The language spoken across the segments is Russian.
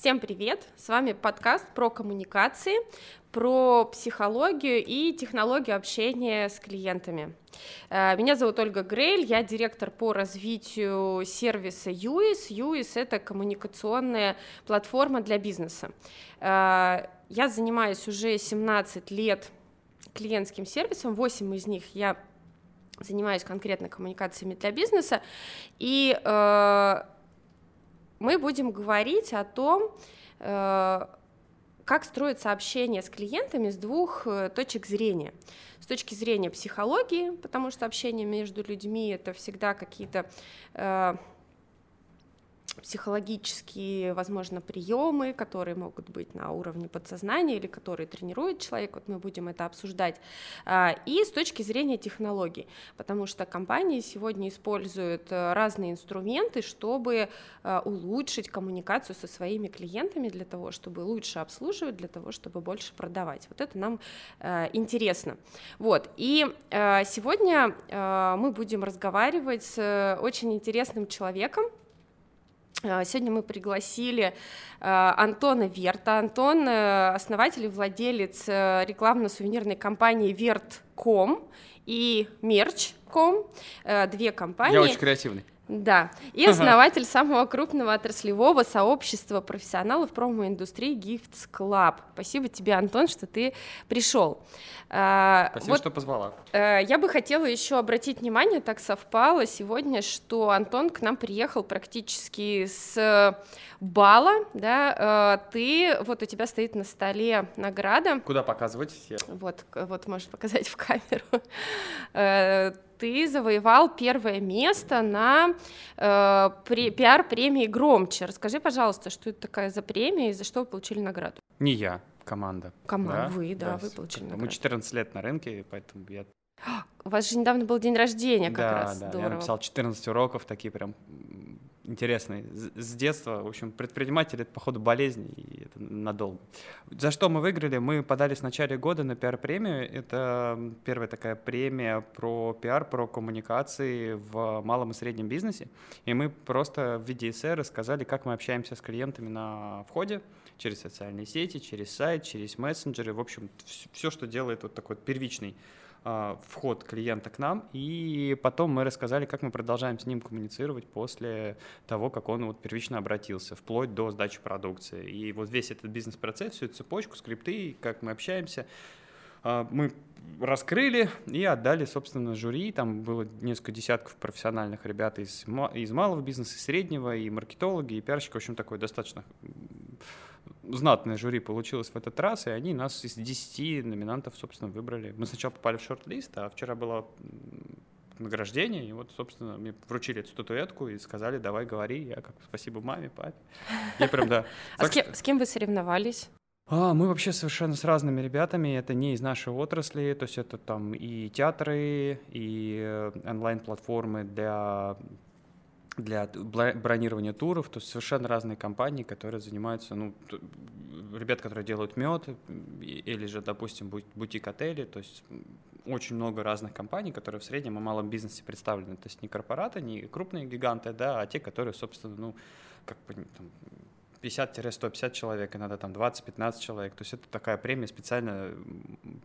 Всем привет! С вами подкаст про коммуникации, про психологию и технологию общения с клиентами. Э, меня зовут Ольга Грейль, я директор по развитию сервиса UIS. UIS — это коммуникационная платформа для бизнеса. Э, я занимаюсь уже 17 лет клиентским сервисом, 8 из них я занимаюсь конкретно коммуникациями для бизнеса, и э, мы будем говорить о том, э, как строится общение с клиентами с двух э, точек зрения. С точки зрения психологии, потому что общение между людьми это всегда какие-то э, психологические, возможно, приемы, которые могут быть на уровне подсознания или которые тренирует человек, вот мы будем это обсуждать, а, и с точки зрения технологий, потому что компании сегодня используют э, разные инструменты, чтобы э, улучшить коммуникацию со своими клиентами для того, чтобы лучше обслуживать, для того, чтобы больше продавать. Вот это нам э, интересно. Вот, и сегодня мы будем разговаривать с очень интересным человеком, сегодня мы пригласили э, Антона Верта. Антон э, основатель и владелец рекламно-сувенирной компании Вертком и Мерч.ком, две компании. Я очень креативный. Да, и основатель самого крупного отраслевого сообщества профессионалов промо-индустрии Gifts Club. Спасибо тебе, Антон, что ты пришел. А, Спасибо, вот, что позвала. Э, я бы хотела еще обратить внимание, так совпало сегодня, что Антон к нам приехал практически с бала, да, э, ты, вот у тебя стоит на столе награда. Куда показывать? Вот, вот можешь показать в камеру э, ты завоевал первое место на э, пиар-премии «Громче». Расскажи, пожалуйста, что это такая за премия и за что вы получили награду? Не я, команда. Команда, да? вы, да, да, вы получили награду. Мы 14 лет на рынке, поэтому я у вас же недавно был день рождения, как да, раз. Да, Здорово. я написал 14 уроков, такие прям интересные. С детства, в общем, предприниматель — это, походу, болезнь, и это надолго. За что мы выиграли? Мы подались в начале года на пиар-премию. Это первая такая премия про пиар, про коммуникации в малом и среднем бизнесе. И мы просто в виде эссе рассказали, как мы общаемся с клиентами на входе, через социальные сети, через сайт, через мессенджеры. В общем, все, что делает вот такой первичный а, вход клиента к нам, и потом мы рассказали, как мы продолжаем с ним коммуницировать после того, как он вот первично обратился, вплоть до сдачи продукции. И вот весь этот бизнес-процесс, всю эту цепочку, скрипты, как мы общаемся, а, мы раскрыли и отдали, собственно, жюри. Там было несколько десятков профессиональных ребят из, из малого бизнеса, среднего, и маркетологи, и пиарщики. В общем, такой достаточно знатное жюри получилось в этот раз, и они нас из 10 номинантов, собственно, выбрали. Мы сначала попали в шорт-лист, а вчера было награждение, и вот, собственно, мне вручили эту статуэтку и сказали, давай говори, я как спасибо маме, папе. Я прям, да. А с кем, с кем вы соревновались? А, мы вообще совершенно с разными ребятами, это не из нашей отрасли, то есть это там и театры, и э, онлайн-платформы для для бронирования туров, то есть совершенно разные компании, которые занимаются, ну, ребят, которые делают мед, или же, допустим, бутик-отели, то есть очень много разных компаний, которые в среднем и малом бизнесе представлены, то есть не корпораты, не крупные гиганты, да, а те, которые, собственно, ну, как бы, там, 50-150 человек, иногда там 20-15 человек. То есть это такая премия специально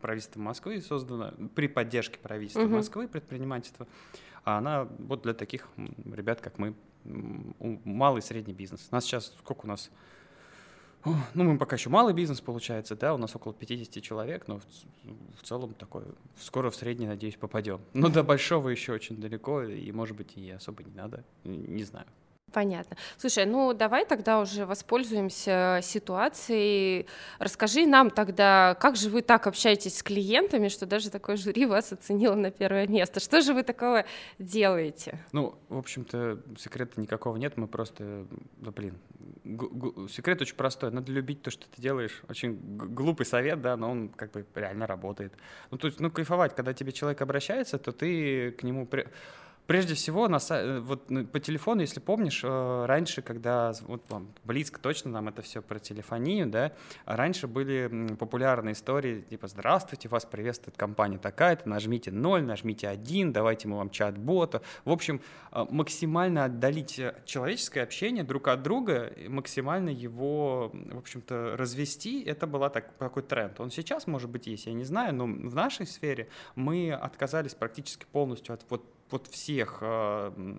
правительством Москвы создана при поддержке правительства uh-huh. Москвы предпринимательства. А она вот для таких ребят, как мы, малый и средний бизнес. У нас сейчас, сколько у нас? Ну, мы пока еще малый бизнес получается, да, у нас около 50 человек, но в, в целом такой, скоро в средний, надеюсь, попадем. Но до большого еще очень далеко, и, может быть, и особо не надо, не знаю. Понятно. Слушай, ну давай тогда уже воспользуемся ситуацией. Расскажи нам тогда, как же вы так общаетесь с клиентами, что даже такое жюри вас оценило на первое место. Что же вы такого делаете? Ну, в общем-то, секрета никакого нет. Мы просто, да блин, секрет очень простой. Надо любить то, что ты делаешь. Очень глупый совет, да, но он как бы реально работает. Ну, то есть, ну, кайфовать, когда тебе человек обращается, то ты к нему... При Прежде всего, на, э, вот ну, по телефону, если помнишь, э, раньше, когда вот близко точно нам это все про телефонию, да, раньше были популярные истории типа «Здравствуйте, вас приветствует компания такая-то, нажмите 0, нажмите 1, давайте мы вам чат-бота». В общем, э, максимально отдалить человеческое общение друг от друга, максимально его, в общем-то, развести, это была так, такой тренд. Он сейчас, может быть, есть, я не знаю, но в нашей сфере мы отказались практически полностью от вот вот всех э,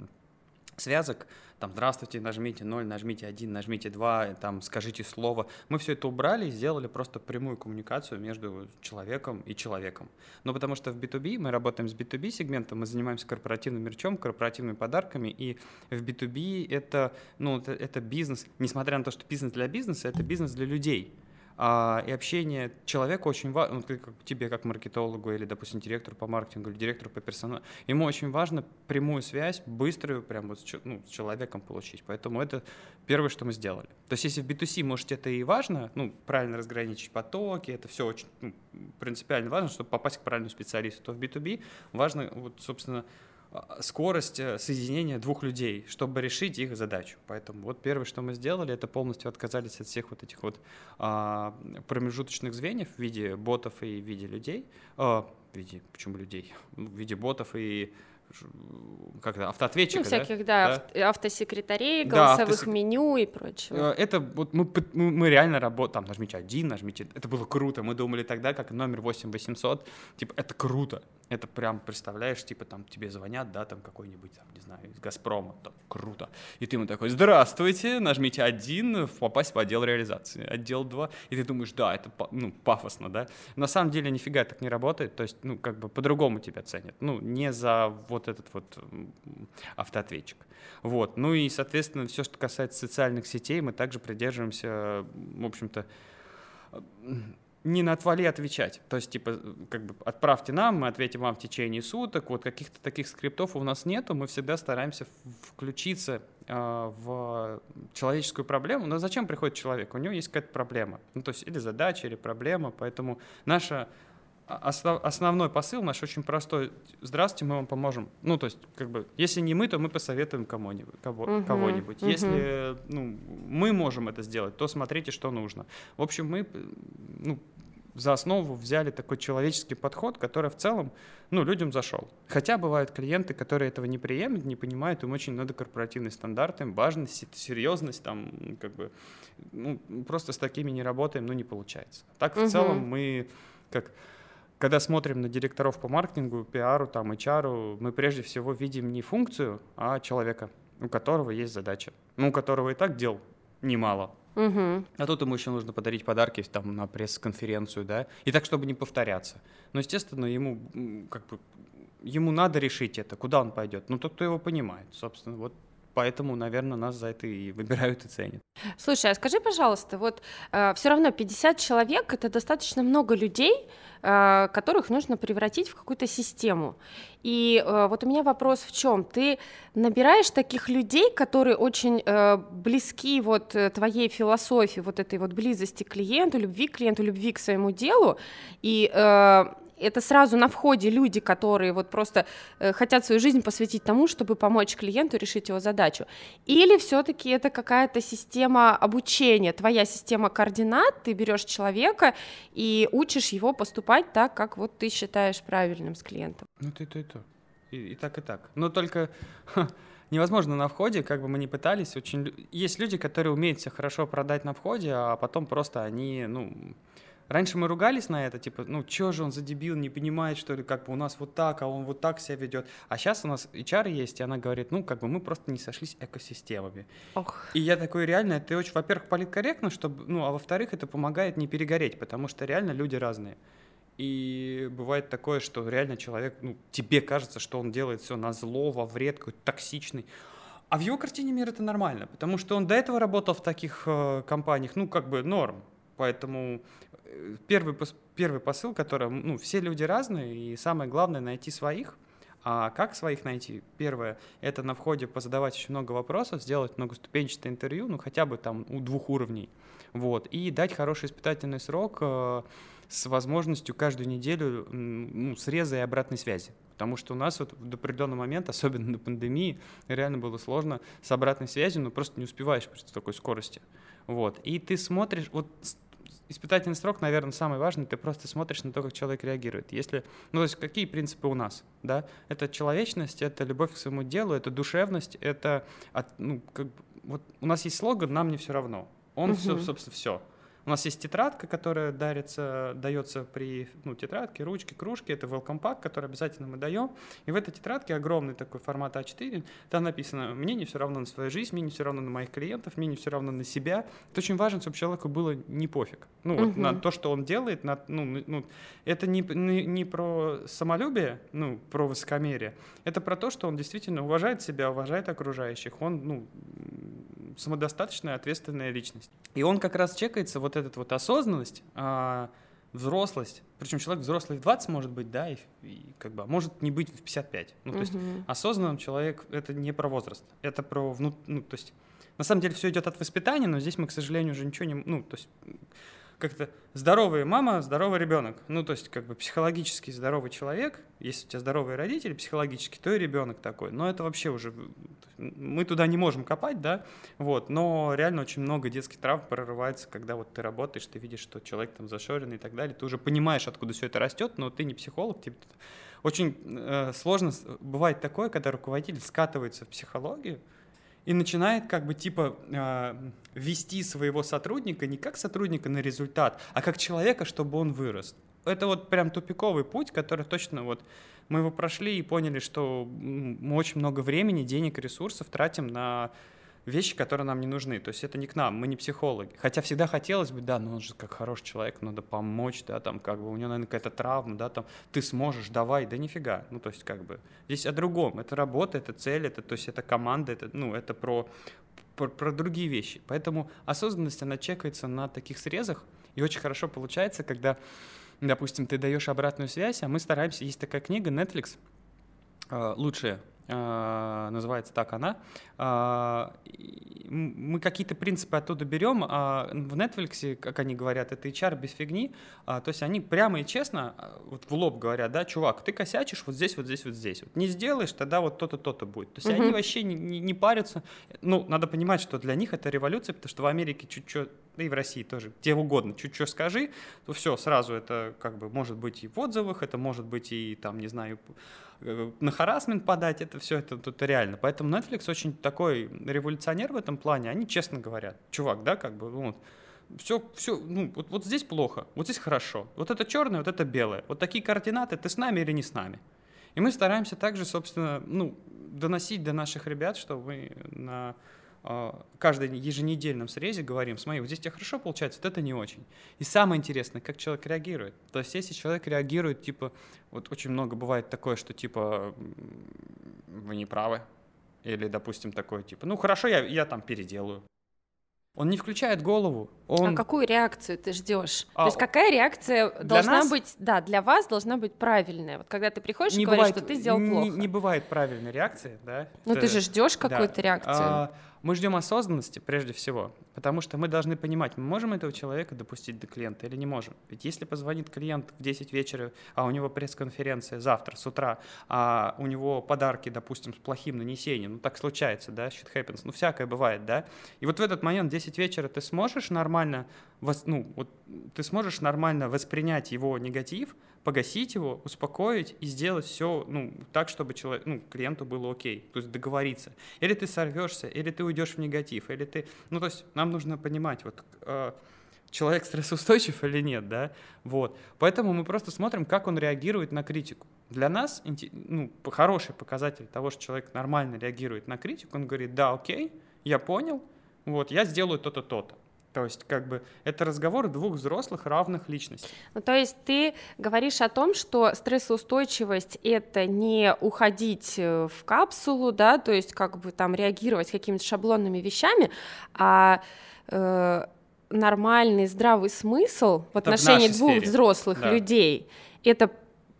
связок, там, здравствуйте, нажмите 0, нажмите 1, нажмите 2, там, скажите слово. Мы все это убрали и сделали просто прямую коммуникацию между человеком и человеком. Но потому что в B2B мы работаем с B2B сегментом, мы занимаемся корпоративным мерчом, корпоративными подарками, и в B2B это, ну, это, это бизнес, несмотря на то, что бизнес для бизнеса, это бизнес для людей. А, и общение человека очень важно, ну, тебе как маркетологу или, допустим, директору по маркетингу или директору по персоналу, ему очень важно прямую связь, быструю, прям вот с, ну, с человеком получить. Поэтому это первое, что мы сделали. То есть если в B2C, может, это и важно, ну, правильно разграничить потоки, это все очень ну, принципиально важно, чтобы попасть к правильному специалисту, то в B2B важно, вот, собственно, скорость э, соединения двух людей, чтобы решить их задачу. Поэтому вот первое, что мы сделали, это полностью отказались от всех вот этих вот а, промежуточных звеньев в виде ботов и в виде людей, а, в виде, почему людей, в виде ботов и как это, автоответчика, ну, всяких, да, да? автосекретарей, голосовых да, автосек... меню и прочего. Э, это вот мы, мы, мы реально работали, там, нажмите один, нажмите, это было круто, мы думали тогда, как номер 8800, типа, это круто, это прям, представляешь, типа, там, тебе звонят, да, там, какой-нибудь, там, не знаю, из Газпрома, там, круто, и ты ему такой, здравствуйте, нажмите один, попасть в отдел реализации, отдел два, и ты думаешь, да, это, ну, пафосно, да, на самом деле нифига так не работает, то есть, ну, как бы по-другому тебя ценят, ну, не за вот этот вот автоответчик. Вот. Ну и, соответственно, все, что касается социальных сетей, мы также придерживаемся, в общем-то, не на отвали отвечать. То есть, типа, как бы отправьте нам, мы ответим вам в течение суток. Вот каких-то таких скриптов у нас нету. Мы всегда стараемся включиться э, в человеческую проблему. Но зачем приходит человек? У него есть какая-то проблема. Ну, то есть, или задача, или проблема. Поэтому наша Основ, основной посыл наш очень простой. Здравствуйте, мы вам поможем. Ну, то есть, как бы, если не мы, то мы посоветуем кому-нибудь. Кого, uh-huh, кого-нибудь. Uh-huh. Если ну, мы можем это сделать, то смотрите, что нужно. В общем, мы ну, за основу взяли такой человеческий подход, который в целом ну, людям зашел. Хотя бывают клиенты, которые этого не приемлют, не понимают, им очень надо корпоративные стандарты, им важность, серьезность, там, как бы, ну, просто с такими не работаем, ну, не получается. Так, в uh-huh. целом, мы как когда смотрим на директоров по маркетингу, пиару, там, HR, мы прежде всего видим не функцию, а человека, у которого есть задача, ну, у которого и так дел немало. Угу. А тут ему еще нужно подарить подарки там, на пресс-конференцию, да, и так, чтобы не повторяться. Но, естественно, ему как бы ему надо решить это, куда он пойдет. Ну, тот, кто его понимает, собственно, вот поэтому, наверное, нас за это и выбирают и ценят. Слушай, а скажи, пожалуйста, вот э, все равно 50 человек это достаточно много людей, э, которых нужно превратить в какую-то систему. И э, вот у меня вопрос в чем? Ты набираешь таких людей, которые очень э, близки вот э, твоей философии, вот этой вот близости к клиенту, любви к клиенту, любви к своему делу, и э, это сразу на входе люди, которые вот просто э, хотят свою жизнь посвятить тому, чтобы помочь клиенту решить его задачу. Или все-таки это какая-то система обучения, твоя система координат, ты берешь человека и учишь его поступать так, как вот ты считаешь правильным с клиентом. Ну, ты то, и то. И, и так, и так. Но только ха, невозможно на входе, как бы мы ни пытались, очень... Есть люди, которые умеют себя хорошо продать на входе, а потом просто они, ну, Раньше мы ругались на это, типа, ну, чё же он за дебил, не понимает, что ли, как бы у нас вот так, а он вот так себя ведет. А сейчас у нас HR есть, и она говорит, ну, как бы мы просто не сошлись экосистемами. Ох. И я такой, реально, это очень, во-первых, политкорректно, чтобы, ну, а во-вторых, это помогает не перегореть, потому что реально люди разные. И бывает такое, что реально человек, ну, тебе кажется, что он делает все на зло, во вред, какой-то токсичный. А в его картине мира это нормально, потому что он до этого работал в таких э, компаниях, ну, как бы норм. Поэтому первый, первый посыл, который, ну, все люди разные, и самое главное найти своих. А как своих найти? Первое, это на входе позадавать очень много вопросов, сделать многоступенчатое интервью, ну хотя бы там у двух уровней, вот, и дать хороший испытательный срок, э, с возможностью каждую неделю ну, среза и обратной связи. Потому что у нас вот до определенного момента, особенно на пандемии, реально было сложно с обратной связью, но просто не успеваешь при такой скорости. Вот. И ты смотришь, вот испытательный срок, наверное, самый важный, ты просто смотришь на то, как человек реагирует. Если, ну, то есть какие принципы у нас, да? Это человечность, это любовь к своему делу, это душевность, это, ну, как, вот у нас есть слоган «нам не все равно». Он, угу. все, собственно, все. У нас есть тетрадка, которая дарится, дается при ну, тетрадке, ручке, кружке. Это welcome pack, который обязательно мы даем. И в этой тетрадке огромный такой формат А4. Там написано, мне не все равно на свою жизнь, мне не все равно на моих клиентов, мне не все равно на себя. Это очень важно, чтобы человеку было не пофиг. Ну, вот на то, что он делает, на, ну, ну, это не, не, не про самолюбие, ну, про высокомерие. Это про то, что он действительно уважает себя, уважает окружающих. Он, ну, самодостаточная, ответственная личность. И он как раз чекается, вот эта вот осознанность, а, взрослость, причем человек взрослый в 20 может быть, да, и, и как бы, а может не быть в 55. Ну, то есть осознанным человек — это не про возраст, это про, внут, ну, то есть на самом деле все идет от воспитания, но здесь мы, к сожалению, уже ничего не, ну, то есть как-то здоровая мама, здоровый ребенок. Ну, то есть, как бы психологически здоровый человек, если у тебя здоровые родители психологически, то и ребенок такой. Но это вообще уже... Мы туда не можем копать, да, вот, но реально очень много детских травм прорывается, когда вот ты работаешь, ты видишь, что человек там зашоренный и так далее, ты уже понимаешь, откуда все это растет, но ты не психолог, тебе очень э, сложно бывает такое, когда руководитель скатывается в психологию, и начинает как бы типа э, вести своего сотрудника не как сотрудника на результат, а как человека, чтобы он вырос. Это вот прям тупиковый путь, который точно вот мы его прошли и поняли, что мы очень много времени, денег, ресурсов тратим на вещи, которые нам не нужны. То есть это не к нам, мы не психологи. Хотя всегда хотелось бы, да, ну он же как хороший человек, надо помочь, да, там как бы у него, наверное, какая-то травма, да, там ты сможешь, давай, да нифига. Ну то есть как бы здесь о другом. Это работа, это цель, это, то есть это команда, это, ну, это про, про, про другие вещи. Поэтому осознанность, она чекается на таких срезах, и очень хорошо получается, когда, допустим, ты даешь обратную связь, а мы стараемся, есть такая книга Netflix, э, лучшая называется так она. А, мы какие-то принципы оттуда берем. А в Netflix, как они говорят, это HR без фигни. То есть они прямо и честно вот в лоб говорят, да, чувак, ты косячишь вот здесь, вот здесь, вот здесь. Вот не сделаешь, тогда вот то-то, то-то будет. То есть угу. они вообще не, не, не парятся. Ну, надо понимать, что для них это революция, потому что в Америке чуть-чуть, да и в России тоже, где угодно, чуть-чуть скажи, то все, сразу это как бы может быть и в отзывах, это может быть и там, не знаю, Э, на харасмент подать, это все это тут реально. Поэтому Netflix очень такой революционер в этом плане, они честно говорят, чувак, да, как бы, ну, все, все, ну, вот, вот здесь плохо, вот здесь хорошо, вот это черное, вот это белое, вот такие координаты, ты с нами или не с нами. И мы стараемся также, собственно, ну, доносить до наших ребят, что мы на а, каждом еженедельном срезе говорим, смотри, вот здесь тебе хорошо получается, вот это не очень. И самое интересное, как человек реагирует. То есть если человек реагирует, типа, вот очень много бывает такое, что типа, вы не правы, или, допустим, такое, типа, ну хорошо, я, я там переделаю. Он не включает голову. Он... А какую реакцию ты ждешь? А, То есть какая реакция должна нас... быть, да, для вас должна быть правильная? Вот когда ты приходишь не и говоришь, бывает, что ты сделал плохо. Не, бывает правильной реакции, да? Ну это... ты же ждешь какую-то да. реакцию. А, мы ждем осознанности прежде всего, потому что мы должны понимать, мы можем этого человека допустить до клиента или не можем. Ведь если позвонит клиент в 10 вечера, а у него пресс-конференция завтра с утра, а у него подарки, допустим, с плохим нанесением, ну так случается, да, shit happens, ну всякое бывает, да. И вот в этот момент 10 вечера ты сможешь нормально, ну, вот ты сможешь нормально воспринять его негатив, погасить его, успокоить и сделать все ну, так, чтобы человек, ну, клиенту было окей, то есть договориться. Или ты сорвешься, или ты уйдешь в негатив, или ты... Ну, то есть нам нужно понимать, вот э, человек стрессоустойчив или нет, да, вот. Поэтому мы просто смотрим, как он реагирует на критику. Для нас ну, хороший показатель того, что человек нормально реагирует на критику, он говорит, да, окей, я понял, вот, я сделаю то-то, то-то. То есть, как бы, это разговор двух взрослых равных личностей. Ну, то есть ты говоришь о том, что стрессоустойчивость — это не уходить э, в капсулу, да, то есть как бы там реагировать какими-то шаблонными вещами, а э, нормальный здравый смысл в отношении в двух сфере. взрослых да. людей — это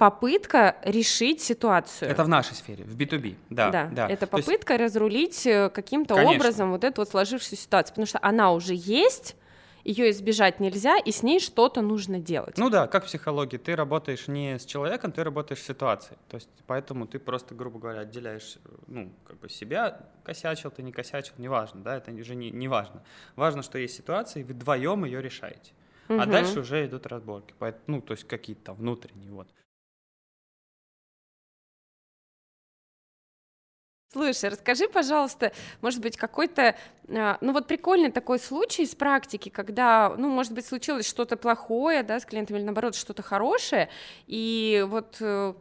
попытка решить ситуацию. Это в нашей сфере, в B2B, да. Да, да. это попытка есть... разрулить э, каким-то образом вот эту вот сложившуюся ситуацию, потому что она уже есть, ее избежать нельзя, и с ней что-то нужно делать. Ну да, как в психологии, ты работаешь не с человеком, ты работаешь с ситуацией. То есть поэтому ты просто, грубо говоря, отделяешь, ну, как бы себя, косячил ты, не косячил, неважно, да, это уже не, не важно. Важно, что есть ситуация, и вы вдвоем ее решаете. Угу. А дальше уже идут разборки, ну, то есть какие-то там внутренние, вот. Слушай, расскажи, пожалуйста, может быть, какой-то, а, ну вот прикольный такой случай из практики, когда, ну, может быть, случилось что-то плохое, да, с клиентом, или наоборот, что-то хорошее, и вот э,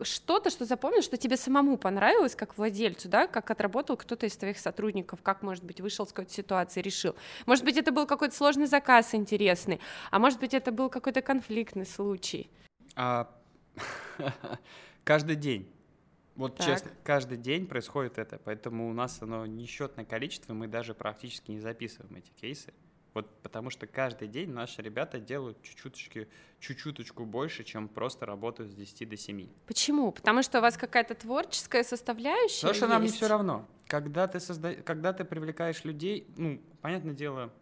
что-то, что запомнил, что тебе самому понравилось, как владельцу, да, как отработал кто-то из твоих сотрудников, как, может быть, вышел с какой-то ситуации, решил. Может быть, это был какой-то сложный заказ интересный, а может быть, это был какой-то конфликтный случай. А, каждый день вот так. честно, каждый день происходит это, поэтому у нас оно несчетное количество, мы даже практически не записываем эти кейсы. Вот потому что каждый день наши ребята делают чуть-чуточки, чуть-чуточку больше, чем просто работают с 10 до 7. Почему? Потому что у вас какая-то творческая составляющая Потому что есть? нам не все равно. Когда ты, созда... Когда ты привлекаешь людей, ну, понятное дело,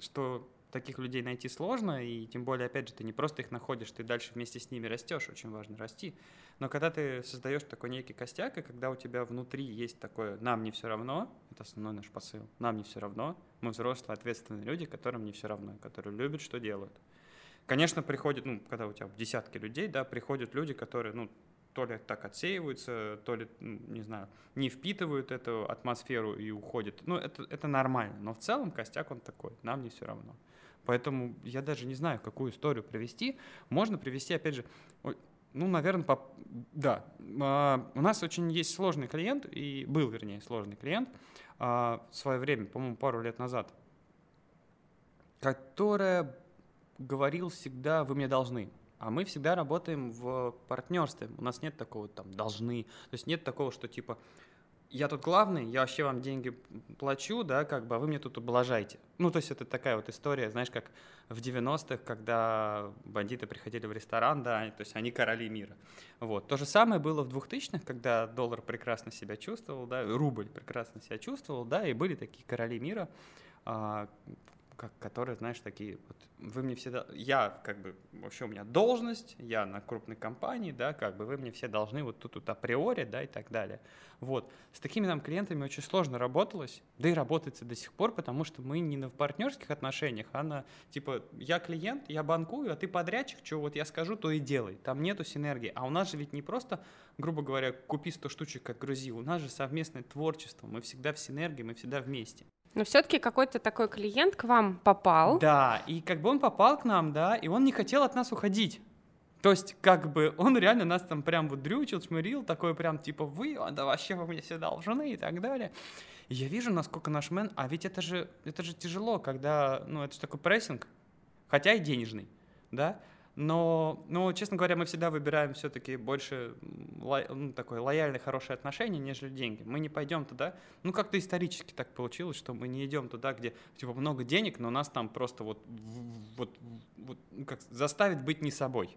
что таких людей найти сложно, и тем более, опять же, ты не просто их находишь, ты дальше вместе с ними растешь, очень важно расти. Но когда ты создаешь такой некий костяк, и когда у тебя внутри есть такое «нам не все равно», это основной наш посыл, «нам не все равно», мы взрослые, ответственные люди, которым не все равно, которые любят, что делают. Конечно, приходят, ну, когда у тебя десятки людей, да, приходят люди, которые, ну, то ли так отсеиваются, то ли, ну, не знаю, не впитывают эту атмосферу и уходят. Ну, это, это нормально, но в целом костяк он такой, нам не все равно. Поэтому я даже не знаю, какую историю привести. Можно привести, опять же, ну, наверное, по... да. А, у нас очень есть сложный клиент, и был, вернее, сложный клиент а, в свое время, по-моему, пару лет назад, который говорил всегда «вы мне должны». А мы всегда работаем в партнерстве. У нас нет такого там «должны». То есть нет такого, что типа я тут главный, я вообще вам деньги плачу, да, как бы, а вы мне тут ублажаете. Ну, то есть это такая вот история, знаешь, как в 90-х, когда бандиты приходили в ресторан, да, то есть они короли мира. Вот. То же самое было в 2000-х, когда доллар прекрасно себя чувствовал, да, рубль прекрасно себя чувствовал, да, и были такие короли мира, а, как, которые, знаешь, такие, вот, вы мне всегда, я, как бы, вообще у меня должность, я на крупной компании, да, как бы, вы мне все должны вот тут, тут априори, да, и так далее. Вот. С такими нам клиентами очень сложно работалось, да и работается до сих пор, потому что мы не на партнерских отношениях, а на, типа, я клиент, я банкую, а ты подрядчик, что вот я скажу, то и делай. Там нету синергии. А у нас же ведь не просто, грубо говоря, купи 100 штучек, как грузи, у нас же совместное творчество, мы всегда в синергии, мы всегда вместе. Но все-таки какой-то такой клиент к вам попал. Да, и как бы он попал к нам, да, и он не хотел от нас уходить. То есть, как бы, он реально нас там прям вот дрючил, чмырил, такой прям, типа, вы, а да вообще вы мне все должны и так далее. И я вижу, насколько наш мен, а ведь это же, это же тяжело, когда, ну, это же такой прессинг, хотя и денежный, да, но, но, честно говоря, мы всегда выбираем все-таки больше ло, ну, такое лояльное, хорошее отношение, нежели деньги. Мы не пойдем туда. Ну, как-то исторически так получилось, что мы не идем туда, где типа много денег, но нас там просто вот, вот, вот ну, как заставить быть не собой.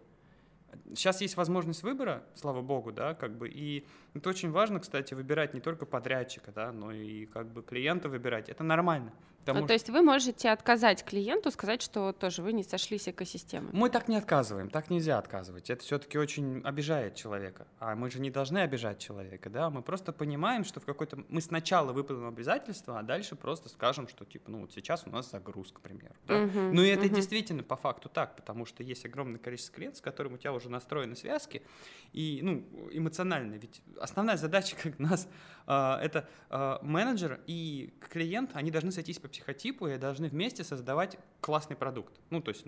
Сейчас есть возможность выбора, слава богу, да, как бы, и это очень важно, кстати, выбирать не только подрядчика, да, но и как бы клиента выбирать. Это нормально. Потому ну, то есть вы можете отказать клиенту, сказать, что тоже вы не сошлись экосистемой. Мы так не отказываем, так нельзя отказывать. Это все-таки очень обижает человека. А мы же не должны обижать человека, да? Мы просто понимаем, что в какой-то... Мы сначала выполним обязательства, а дальше просто скажем, что типа, ну вот сейчас у нас загрузка, к примеру. Да? Угу, ну и это угу. действительно по факту так, потому что есть огромное количество клиентов, с которыми у тебя уже настроены связки, и, ну, эмоционально. Ведь основная задача как нас э, это э, менеджер и клиент, они должны сойтись по психотипу и должны вместе создавать классный продукт. Ну, то есть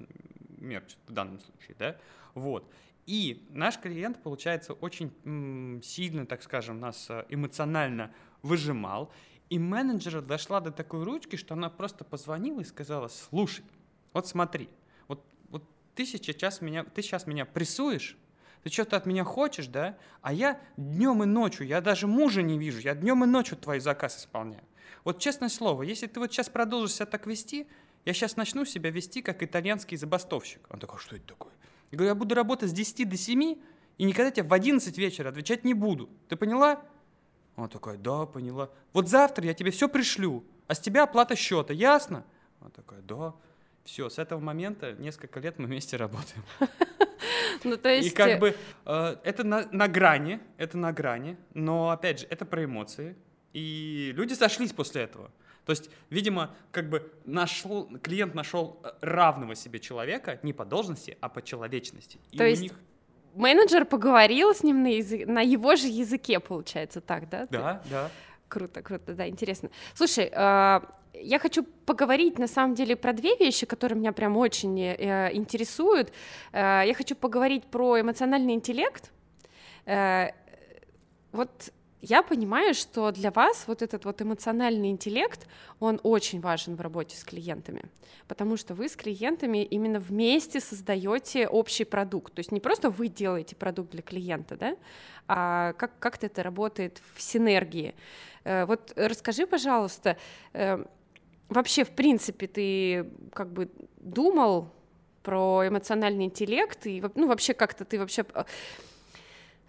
мерч в данном случае, да, вот. И наш клиент, получается, очень сильно, так скажем, нас э, эмоционально выжимал, и менеджера дошла до такой ручки, что она просто позвонила и сказала, слушай, вот смотри, вот, вот ты, сейчас меня, ты сейчас меня прессуешь, ты что-то от меня хочешь, да? А я днем и ночью, я даже мужа не вижу, я днем и ночью твой заказ исполняю. Вот честное слово, если ты вот сейчас продолжишь себя так вести, я сейчас начну себя вести как итальянский забастовщик. Он такой, «А что это такое? Я говорю, я буду работать с 10 до 7 и никогда тебе в 11 вечера отвечать не буду. Ты поняла? Он такой, да, поняла. Вот завтра я тебе все пришлю, а с тебя оплата счета, ясно? Он такой, да. Все, с этого момента несколько лет мы вместе работаем. Ну, то есть... И как бы э, это на, на грани, это на грани, но, опять же, это про эмоции, и люди сошлись после этого. То есть, видимо, как бы нашел, клиент нашел э, равного себе человека не по должности, а по человечности. И То есть них... менеджер поговорил с ним на, язык, на его же языке, получается, так, да? Да, да. Круто, круто, да, интересно. Слушай, э, я хочу поговорить на самом деле про две вещи, которые меня прям очень э, интересуют. Э, я хочу поговорить про эмоциональный интеллект. Э, вот я понимаю, что для вас вот этот вот эмоциональный интеллект, он очень важен в работе с клиентами, потому что вы с клиентами именно вместе создаете общий продукт. То есть не просто вы делаете продукт для клиента, да, а как, как это работает в синергии. Э, вот расскажи, пожалуйста, э, вообще, в принципе, ты как бы думал про эмоциональный интеллект и ну, вообще как-то ты вообще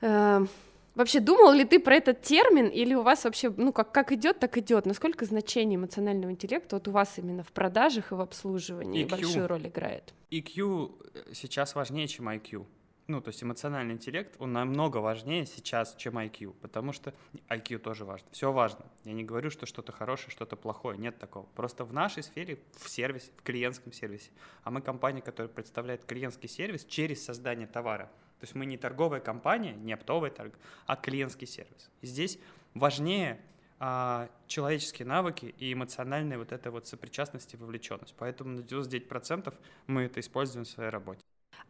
э, Вообще, думал ли ты про этот термин, или у вас вообще, ну, как, как идет, так идет? Насколько значение эмоционального интеллекта вот у вас именно в продажах и в обслуживании EQ. большую роль играет? EQ э, сейчас важнее, чем IQ. Ну, то есть эмоциональный интеллект, он намного важнее сейчас, чем IQ, потому что IQ тоже важно. Все важно. Я не говорю, что что-то хорошее, что-то плохое. Нет такого. Просто в нашей сфере, в сервисе, в клиентском сервисе, а мы компания, которая представляет клиентский сервис через создание товара – то есть мы не торговая компания, не оптовый торг, а клиентский сервис. И здесь важнее а, человеческие навыки и эмоциональная вот эта вот сопричастность и вовлеченность. Поэтому на 99% мы это используем в своей работе.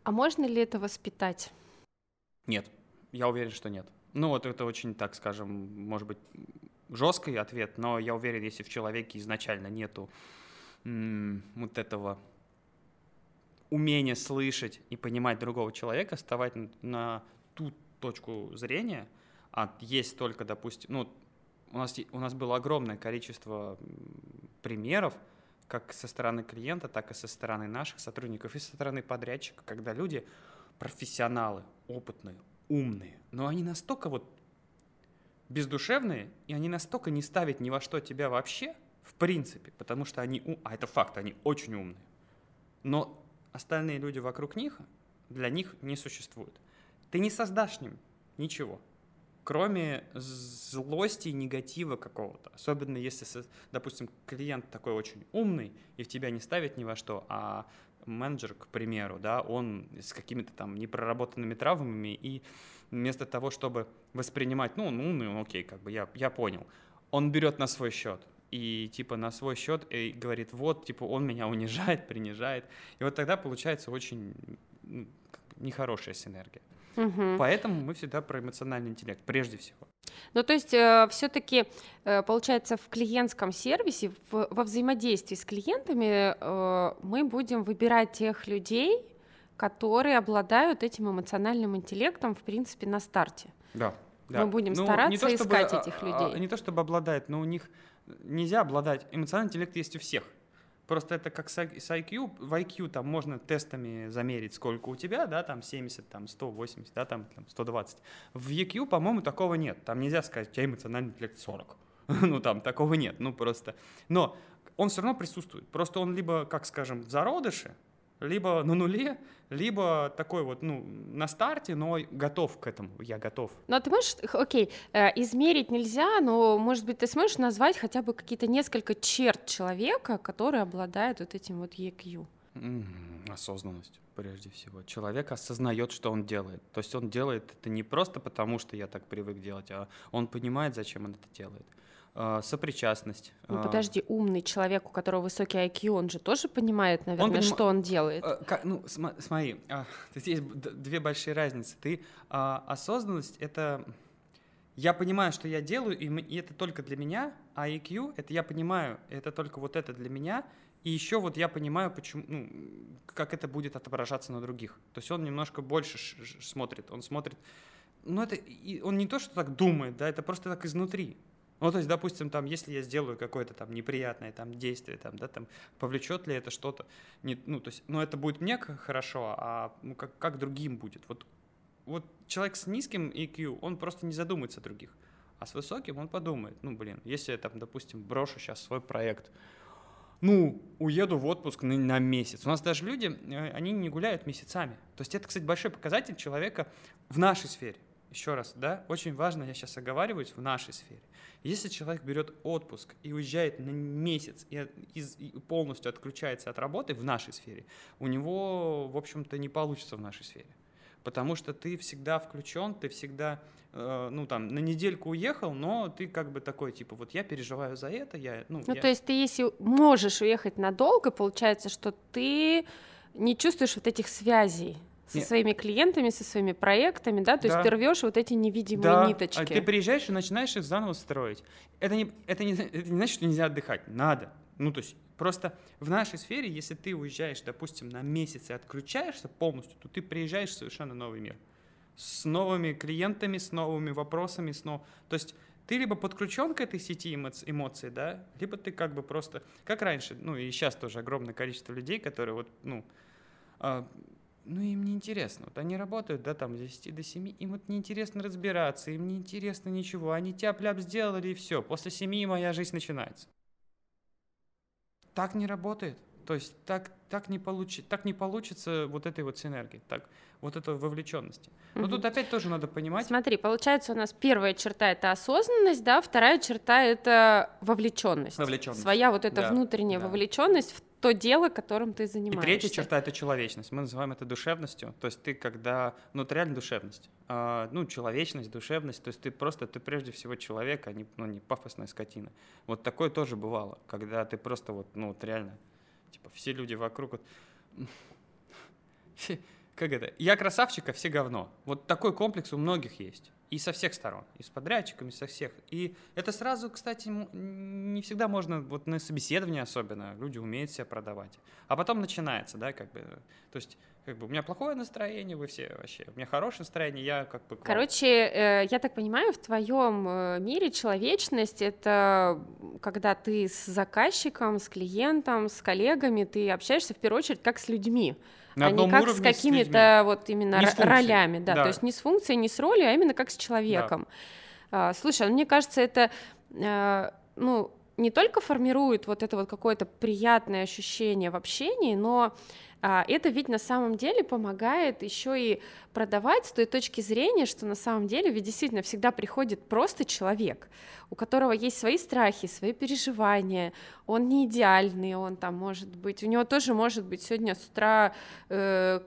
А можно ли это воспитать? Нет, я уверен, что нет. Ну вот это очень, так скажем, может быть, жесткий ответ, но я уверен, если в человеке изначально нету м- вот этого умение слышать и понимать другого человека, вставать на ту точку зрения, а есть только, допустим, ну, у нас, у нас было огромное количество примеров, как со стороны клиента, так и со стороны наших сотрудников, и со стороны подрядчика, когда люди профессионалы, опытные, умные, но они настолько вот бездушевные, и они настолько не ставят ни во что тебя вообще, в принципе, потому что они, а это факт, они очень умные, но остальные люди вокруг них для них не существует. Ты не создашь ним ничего, кроме злости и негатива какого-то. Особенно если, допустим, клиент такой очень умный и в тебя не ставит ни во что, а менеджер, к примеру, да, он с какими-то там непроработанными травмами, и вместо того, чтобы воспринимать, ну, умный, ну, окей, как бы я, я понял, он берет на свой счет и типа на свой счет и говорит, вот, типа он меня унижает, принижает. И вот тогда получается очень ну, нехорошая синергия. Угу. Поэтому мы всегда про эмоциональный интеллект, прежде всего. Ну, то есть э, все-таки э, получается в клиентском сервисе, в, во взаимодействии с клиентами э, мы будем выбирать тех людей, которые обладают этим эмоциональным интеллектом, в принципе, на старте. Да. да. Мы будем ну, стараться то, чтобы, искать этих а, людей. А, не то чтобы обладает, но у них нельзя обладать. Эмоциональный интеллект есть у всех. Просто это как с IQ, в IQ там можно тестами замерить, сколько у тебя, да, там 70, там 180, да, там, там 120. В EQ, по-моему, такого нет. Там нельзя сказать, у тебя эмоциональный интеллект 40. ну, там такого нет, ну, просто. Но он все равно присутствует. Просто он либо, как скажем, в зародыше, либо на нуле, либо такой вот, ну, на старте, но готов к этому, я готов. Ну, а ты можешь, окей, э, измерить нельзя, но, может быть, ты сможешь назвать хотя бы какие-то несколько черт человека, которые обладают вот этим вот EQ? Осознанность, прежде всего. Человек осознает, что он делает. То есть он делает это не просто потому, что я так привык делать, а он понимает, зачем он это делает. А, сопричастность. Ну а. подожди, умный человек, у которого высокий IQ, он же тоже понимает, наверное, он что он делает. А, как, ну см- смотри, а, здесь две большие разницы. Ты а, осознанность это я понимаю, что я делаю, и, это только для меня, а IQ это я понимаю, это только вот это для меня, и еще вот я понимаю, почему, ну, как это будет отображаться на других. То есть он немножко больше смотрит, он смотрит, ну это, он не то, что так думает, да, это просто так изнутри. Ну, то есть, допустим, там, если я сделаю какое-то там неприятное там действие, там, да, там, повлечет ли это что-то, не, ну, то есть, ну, это будет мне хорошо, а ну, как, как другим будет. Вот, вот человек с низким EQ, он просто не задумается о других, а с высоким он подумает, ну, блин, если я там, допустим, брошу сейчас свой проект, ну, уеду в отпуск на, на месяц. У нас даже люди, э, они не гуляют месяцами. То есть это, кстати, большой показатель человека в нашей сфере. Еще раз, да, очень важно, я сейчас оговариваюсь, в нашей сфере. Если человек берет отпуск и уезжает на месяц и, из, и полностью отключается от работы в нашей сфере, у него, в общем-то, не получится в нашей сфере. Потому что ты всегда включен, ты всегда Э, ну, там, на недельку уехал, но ты как бы такой, типа, вот я переживаю за это, я, ну... Ну, я... то есть ты, если можешь уехать надолго, получается, что ты не чувствуешь вот этих связей со Нет. своими клиентами, со своими проектами, да, то да. есть ты рвешь вот эти невидимые да. ниточки. А ты приезжаешь и начинаешь их заново строить. Это не, это, не, это не значит, что нельзя отдыхать, надо. Ну, то есть просто в нашей сфере, если ты уезжаешь, допустим, на месяц и отключаешься полностью, то ты приезжаешь в совершенно новый мир с новыми клиентами, с новыми вопросами, с нов... то есть ты либо подключен к этой сети эмоций, эмоций, да, либо ты как бы просто, как раньше, ну и сейчас тоже огромное количество людей, которые вот, ну, а, ну им не интересно, вот они работают, да, там с 10 до 7, им вот неинтересно разбираться, им не интересно ничего, они тяп-ляп сделали и все, после 7 моя жизнь начинается. Так не работает. То есть так, так, не получи, так не получится вот этой вот синергии, так, вот этой вовлеченности. Но угу. тут опять тоже надо понимать. Смотри, получается у нас первая черта это осознанность, да, вторая черта это вовлеченность. Вовлеченность. Своя вот эта да, внутренняя да. вовлеченность в то дело, которым ты занимаешься. И третья черта это человечность. Мы называем это душевностью. То есть ты когда, ну это реально душевность, а, ну человечность, душевность. То есть ты просто, ты прежде всего человек, а не, ну, не пафосная скотина. Вот такое тоже бывало, когда ты просто вот, ну вот реально Типа все люди вокруг вот... Как это? Я красавчик, а все говно. Вот такой комплекс у многих есть. И со всех сторон. И с подрядчиками, со всех. И это сразу, кстати, не всегда можно, вот на собеседовании особенно, люди умеют себя продавать. А потом начинается, да, как бы, то есть как бы у меня плохое настроение, вы все вообще, у меня хорошее настроение, я как бы... Короче, э, я так понимаю, в твоем э, мире человечность — это когда ты с заказчиком, с клиентом, с коллегами, ты общаешься в первую очередь как с людьми, на а не как с какими-то вот именно ролями, да, да, то есть не с функцией, не с ролью, а именно как с человеком. Да. А, слушай, ну, мне кажется, это, э, ну, не только формирует вот это вот какое-то приятное ощущение в общении, но а, это ведь на самом деле помогает еще и продавать с той точки зрения, что на самом деле ведь действительно всегда приходит просто человек, у которого есть свои страхи, свои переживания, он не идеальный, он там может быть, у него тоже может быть сегодня с утра э,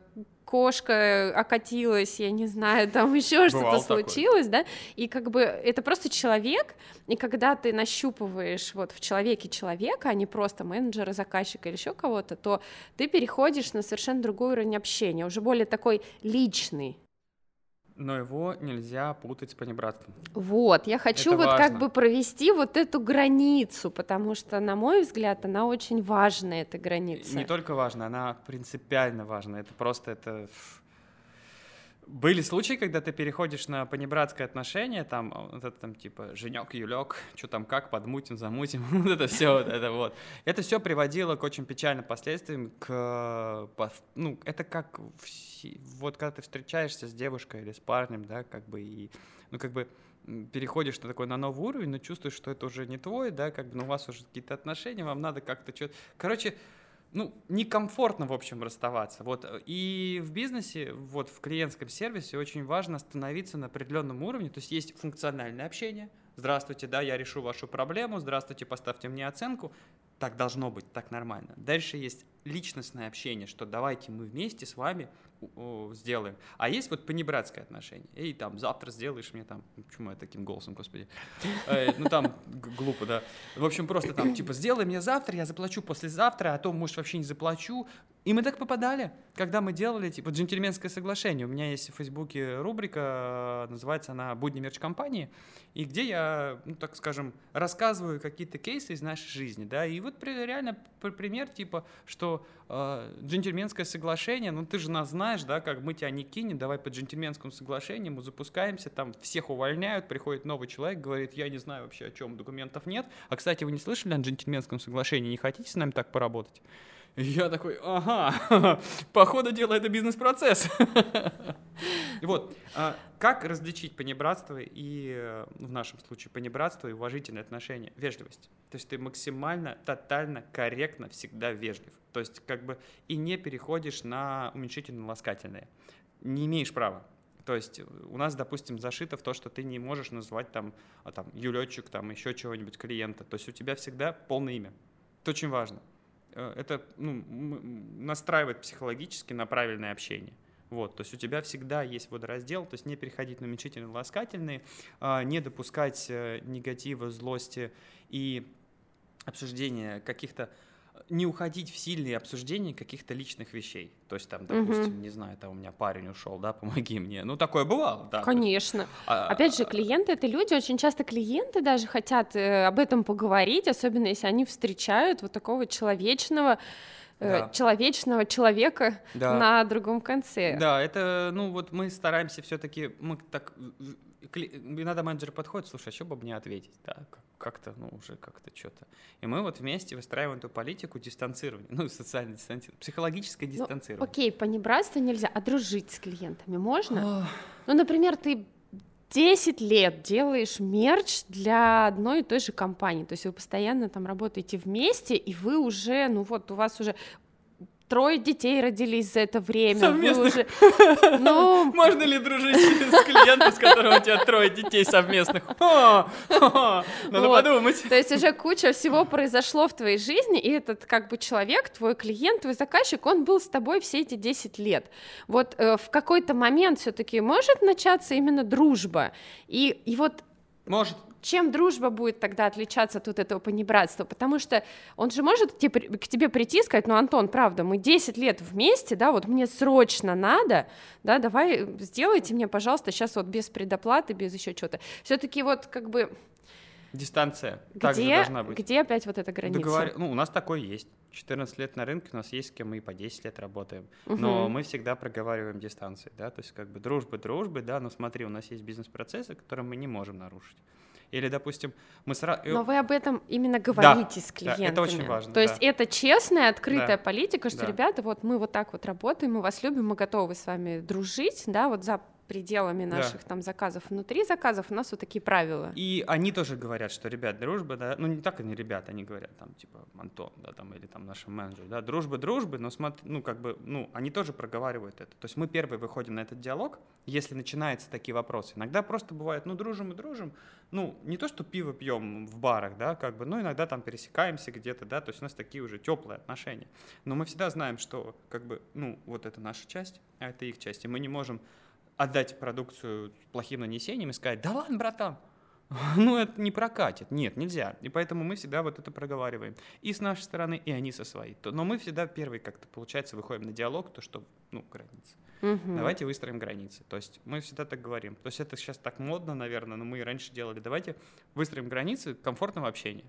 кошка окатилась, я не знаю, там еще что-то случилось, да, и как бы это просто человек, и когда ты нащупываешь вот в человеке человека, а не просто менеджера, заказчика или еще кого-то, то ты переходишь на совершенно другой уровень общения, уже более такой личный, но его нельзя путать с понебратством. Вот, я хочу это вот важно. как бы провести вот эту границу, потому что, на мой взгляд, она очень важная, эта граница. Не только важна, она принципиально важна. Это просто это были случаи, когда ты переходишь на понебратское отношение, там, а, вот это там типа Женек, Юлек, что там как, подмутим, замутим, вот это все, вот это вот. Это все приводило к очень печальным последствиям, к, ну, это как, вот когда ты встречаешься с девушкой или с парнем, да, как бы, и, ну, как бы, переходишь на такой на новый уровень, но чувствуешь, что это уже не твой, да, как бы, ну, у вас уже какие-то отношения, вам надо как-то что-то, короче, ну, некомфортно, в общем, расставаться. Вот. И в бизнесе, вот в клиентском сервисе очень важно становиться на определенном уровне. То есть есть функциональное общение. Здравствуйте, да, я решу вашу проблему. Здравствуйте, поставьте мне оценку. Так должно быть, так нормально. Дальше есть личностное общение, что давайте мы вместе с вами сделаем. А есть вот понебратское отношение. Эй, там, завтра сделаешь мне там... Почему я таким голосом, господи? Э, ну, там, глупо, да. В общем, просто там, типа, сделай мне завтра, я заплачу послезавтра, а то, может, вообще не заплачу. И мы так попадали, когда мы делали, типа, джентльменское соглашение. У меня есть в Фейсбуке рубрика, называется она «Будни мерч компании», и где я, ну, так скажем, рассказываю какие-то кейсы из нашей жизни, да, и вот реально пример, типа, что э, джентльменское соглашение, ну, ты же нас знаешь, да, как мы тебя не кинем, давай по джентльменскому соглашению, мы запускаемся, там всех увольняют, приходит новый человек, говорит, я не знаю вообще, о чем документ документов нет. А, кстати, вы не слышали о джентльменском соглашении? Не хотите с нами так поработать? Я такой, ага, по ходу дела это бизнес-процесс. Вот, а как различить понебратство и, э, в нашем случае, понебратство и уважительные отношения? Вежливость. То есть ты максимально, тотально, корректно всегда вежлив. То есть как бы и не переходишь на уменьшительно-ласкательные. Не имеешь права. То есть у нас, допустим, зашито в то, что ты не можешь назвать там, а, там юлетчик, там еще чего-нибудь клиента. То есть у тебя всегда полное имя. Это очень важно. Э, это ну, настраивает психологически на правильное общение. Вот, то есть у тебя всегда есть водораздел, то есть не переходить на уменьшительно ласкательные, а, не допускать э, негатива, злости и обсуждения каких-то не уходить в сильные обсуждения каких-то личных вещей. То есть там, допустим, угу. не знаю, там у меня парень ушел, да, помоги мне. Ну, такое бывало, да. Конечно. А, Опять же, клиенты — это люди, очень часто клиенты даже хотят э, об этом поговорить, особенно если они встречают вот такого человечного, э, да. человечного человека да. на другом конце. Да, это, ну вот мы стараемся все-таки, мы так иногда менеджер подходит, слушай, а что бы мне ответить, да, как-то, ну, уже как-то что-то. И мы вот вместе выстраиваем эту политику дистанцирования, ну, социальное дистанцирование, психологическое ну, дистанцирование. Ну, окей, понебратство нельзя, а дружить с клиентами можно? ну, например, ты 10 лет делаешь мерч для одной и той же компании, то есть вы постоянно там работаете вместе, и вы уже, ну вот, у вас уже трое детей родились за это время. Совместных? Уже... Ну... Можно ли дружить с клиентом, с которым у тебя трое детей совместных? О, о, надо вот. подумать. То есть уже куча всего произошло в твоей жизни, и этот как бы человек, твой клиент, твой заказчик, он был с тобой все эти 10 лет. Вот э, в какой-то момент все-таки может начаться именно дружба. И, и вот может чем дружба будет тогда отличаться от вот этого понебратства? Потому что он же может к тебе, к тебе прийти и сказать, ну, Антон, правда, мы 10 лет вместе, да, вот мне срочно надо, да, давай сделайте мне, пожалуйста, сейчас вот без предоплаты, без еще чего-то. Все-таки вот как бы... Дистанция где, также должна быть. Где опять вот эта граница? Договор... Ну, у нас такое есть. 14 лет на рынке, у нас есть с кем мы и по 10 лет работаем. Угу. Но мы всегда проговариваем дистанции, да, то есть как бы дружбы, дружбы, да, но смотри, у нас есть бизнес-процессы, которые мы не можем нарушить. Или, допустим, мы сразу... Но вы об этом именно говорите да, с клиентами. Да, это очень важно. То да. есть это честная, открытая да. политика, что, да. ребята, вот мы вот так вот работаем, мы вас любим, мы готовы с вами дружить, да, вот за пределами наших да. там заказов, внутри заказов у нас вот такие правила. И они тоже говорят, что, ребят, дружба, да, ну не так они ребята, они говорят там типа Антон, да, там или там наши менеджеры, да, дружба, дружбы, но смотри, ну как бы, ну они тоже проговаривают это. То есть мы первые выходим на этот диалог, если начинаются такие вопросы. Иногда просто бывает, ну дружим и дружим, ну не то, что пиво пьем в барах, да, как бы, ну иногда там пересекаемся где-то, да, то есть у нас такие уже теплые отношения. Но мы всегда знаем, что как бы, ну вот это наша часть, а это их часть, и мы не можем отдать продукцию плохим нанесением и сказать, да ладно, братан, ну это не прокатит. Нет, нельзя. И поэтому мы всегда вот это проговариваем. И с нашей стороны, и они со своей. Но мы всегда первые как-то, получается, выходим на диалог, то что, ну, границы. Угу. Давайте выстроим границы. То есть мы всегда так говорим. То есть это сейчас так модно, наверное, но мы и раньше делали. Давайте выстроим границы комфортного общения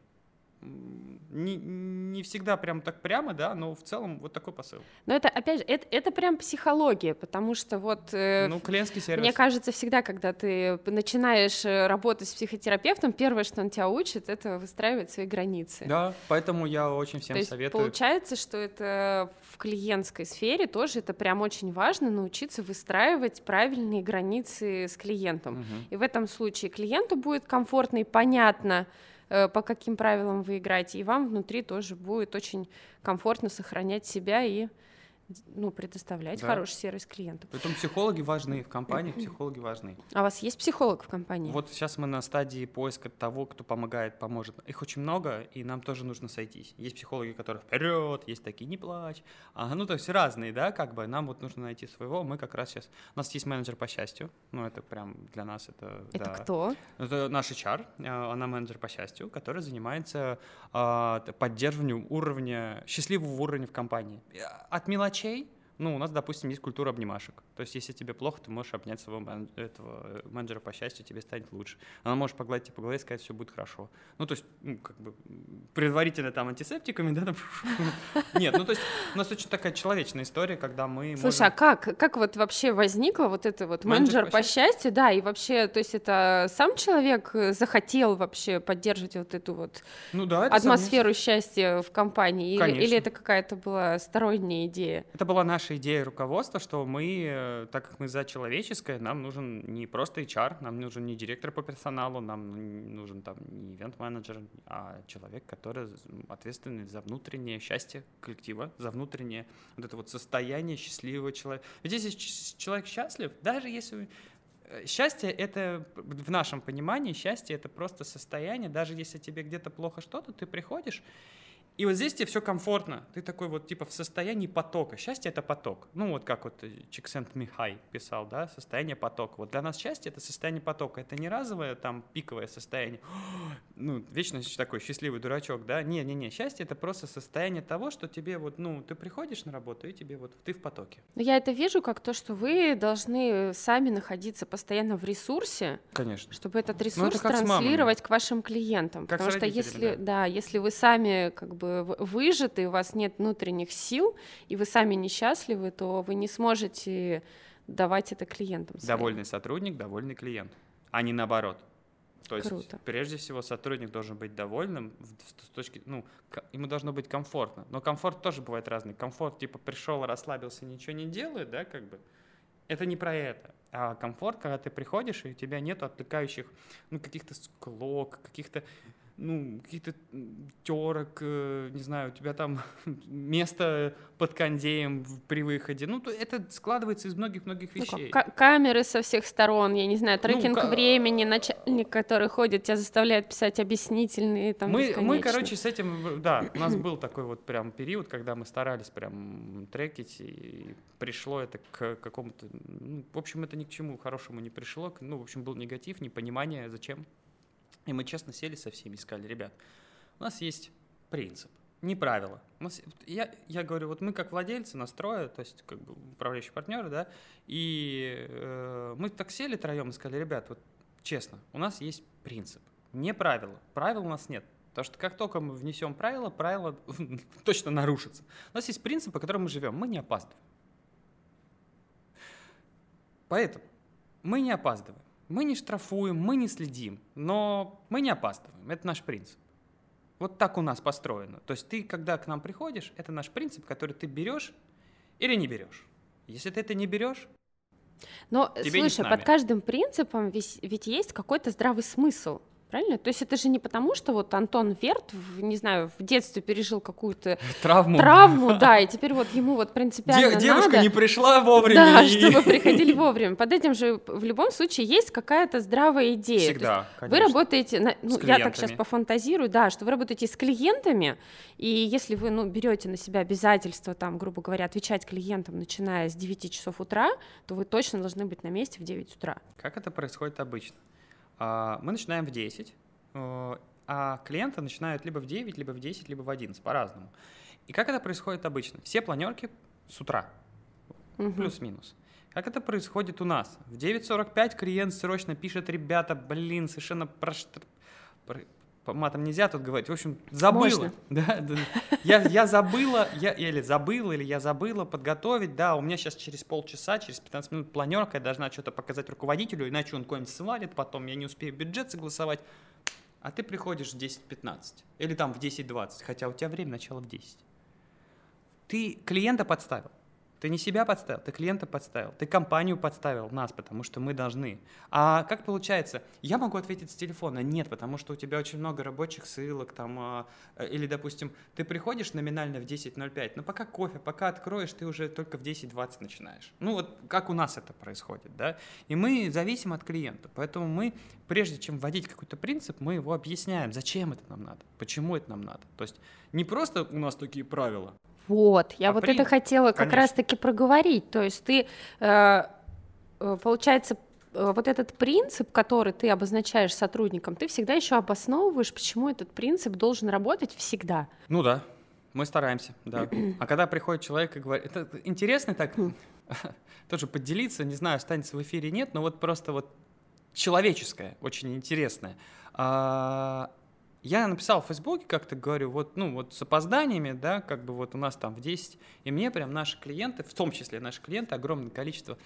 не, не всегда прям так прямо, да, но в целом вот такой посыл. Но это, опять же, это, это прям психология, потому что вот... Э, ну, клиентский сервис. Мне кажется, всегда, когда ты начинаешь э, работать с психотерапевтом, первое, что он тебя учит, это выстраивать свои границы. Да, поэтому я очень всем То советую. Есть получается, что это в клиентской сфере тоже это прям очень важно, научиться выстраивать правильные границы с клиентом. Угу. И в этом случае клиенту будет комфортно и понятно, по каким правилам вы играете, и вам внутри тоже будет очень комфортно сохранять себя и ну, предоставлять да. хороший сервис клиенту. Поэтому психологи важны в компании, психологи важны. А у вас есть психолог в компании? Вот сейчас мы на стадии поиска того, кто помогает, поможет. Их очень много, и нам тоже нужно сойтись. Есть психологи, которые вперед, есть такие не плачь. А, ну, то есть разные, да, как бы. Нам вот нужно найти своего. Мы как раз сейчас... У нас есть менеджер по счастью. Ну, это прям для нас это... Это да. кто? Это наш HR. А, она менеджер по счастью, который занимается а, поддерживанием уровня, счастливого уровня в компании. От мелочей мелочей Ну, у нас, допустим, есть культура обнимашек. То есть, если тебе плохо, ты можешь обнять своего мен- этого э, менеджера по счастью, тебе станет лучше. Она может погладить по голове и сказать, все будет хорошо. Ну, то есть, ну, как бы предварительно там антисептиками, да, нет, ну, то есть, у нас очень такая человечная история, когда мы Слушай, а как, как вот вообще возникло вот это вот Менеджер по счастью, да, и вообще, то есть это сам человек э, захотел вообще поддерживать вот эту вот ну, атмосферу счастья в компании, или, это какая-то была сторонняя идея? Это была наша идея руководства, что мы, э, так как мы за человеческое, нам нужен не просто HR, нам нужен не директор по персоналу, нам нужен там не ивент-менеджер, а человек, который ответственный за внутреннее счастье коллектива, за внутреннее вот это вот состояние счастливого человека. Ведь если человек счастлив, даже если э, Счастье — это, в нашем понимании, счастье — это просто состояние, даже если тебе где-то плохо что-то, ты приходишь, и вот здесь тебе все комфортно. Ты такой вот типа в состоянии потока. Счастье — это поток. Ну вот как вот э, Чиксент-Михай писал, да, состояние потока. Вот для нас счастье — это состояние потока. Это не разовое там пиковое состояние. Ну, вечно такой счастливый дурачок, да. Не-не-не, счастье — это просто состояние того, что тебе вот, ну, ты приходишь на работу, и тебе вот, ты в потоке. Но я это вижу как то, что вы должны сами находиться постоянно в ресурсе, Конечно. чтобы этот Ну, это ресурс с мамами. транслировать к вашим клиентам. Как Потому что если, да. если вы сами как бы в- выжаты, у вас нет внутренних сил, и вы сами несчастливы, то вы не сможете давать это клиентам. своим. Довольный сотрудник, довольный клиент, а не наоборот. То есть, Круто. прежде всего, сотрудник должен быть довольным с точки, ну, ему должно быть комфортно. Но комфорт тоже бывает разный. Комфорт, типа, пришел, расслабился, ничего не делает, да, как бы. Это не про это. А комфорт, когда ты приходишь, и у тебя нет отвлекающих, ну, каких-то склок, каких-то, ну, каких-то терок, э, не знаю, у тебя там место под кондеем при выходе. Ну, то это складывается из многих-многих Ну, вещей. ка- камеры со всех сторон, я не знаю, трекинг ка- времени, начальник, который ходит, тебя заставляет писать объяснительные там Мы, мы, короче, с этим, да, у нас был такой вот прям период, когда мы старались прям трекить, и пришло это к какому-то, ну, в общем, это ни к чему хорошему не пришло, ну, в общем, был негатив, непонимание, зачем. И мы честно сели со всеми и сказали, ребят, у нас есть принцип, не правило. Нас- я, я говорю, вот мы как владельцы настроя, то есть как бы управляющие партнеры, да, и э, мы так сели троем и сказали, ребят, вот честно, у нас есть принцип, не правило. Правил у нас нет. Потому что как только мы внесем правила, правила точно нарушатся. У нас есть принцип, по которому мы живем. Мы не опаздываем. Поэтому мы не опаздываем. Мы не штрафуем, мы не следим, но мы не опаздываем. Это наш принцип. Вот так у нас построено. То есть ты, когда к нам приходишь, это наш принцип, который ты берешь или не берешь. Если ты это не берешь, Но, Тебе слушай, под каждым принципом весь- ведь есть какой-то здравый смысл. Правильно? То есть это же не потому, что вот Антон Верт, в- не знаю, в детстве пережил какую-то травму. травму, да, и теперь вот ему вот принципиально Де- девушка надо, не пришла вовремя. да, и- чтобы приходили вовремя. Под этим же в любом случае есть какая-то здравая идея. Всегда, Вы работаете, на- ну, я так сейчас пофантазирую, да, что вы работаете с клиентами, и если вы, ну, берете на себя обязательство, там, грубо говоря, отвечать клиентам, начиная с 9 часов утра, то вы точно должны быть на месте в 9 утра. Как это происходит обычно? А, Мы начинаем в 10, э, а клиенты начинают либо в 9, либо в 10, либо в 11, по-разному. И как это происходит обычно? Все планерки с утра, Мгм. плюс-минус. Как это происходит у нас? В 9.45 клиент срочно пишет, ребята, блин, совершенно прош... матам нельзя тут говорить. В общем, забыла. Можно. Да, да. Я, я забыла, я, или забыла, или я забыла подготовить. Да, у меня сейчас через полчаса, через 15 минут планерка, я должна что-то показать руководителю, иначе он куда-нибудь свалит, потом я не успею бюджет согласовать. А ты приходишь в 10.15 или там в 10.20, хотя у тебя время начала в 10. Ты клиента подставил. Ты не себя подставил, ты клиента подставил, ты компанию подставил, нас, потому что мы должны. А как получается? Я могу ответить с телефона, нет, потому что у тебя очень много рабочих ссылок, там, а, э, или, допустим, ты приходишь номинально в 10.05, но пока кофе, пока откроешь, ты уже только в 10.20 начинаешь. Ну вот как у нас это происходит, да? И мы зависим от клиента, поэтому мы, прежде чем вводить какой-то принцип, мы его объясняем, зачем это нам надо, почему это нам надо. То есть не просто у нас такие правила, Вот, я А вот принцип, это хотела как раз-таки проговорить. То есть ты, э, э, получается, э, вот этот принцип, который ты обозначаешь сотрудникам, ты всегда еще обосновываешь, почему этот принцип должен работать всегда. Ну да. Мы стараемся, да. А когда приходит человек и говорит, это интересно так, тоже поделиться, не знаю, останется в эфире нет, но вот просто вот человеческое, очень интересное. Я написал в Фейсбуке, как-то говорю, вот, ну, вот с опозданиями, да, как бы вот у нас там в 10, и мне прям наши клиенты, в том числе наши клиенты, огромное количество,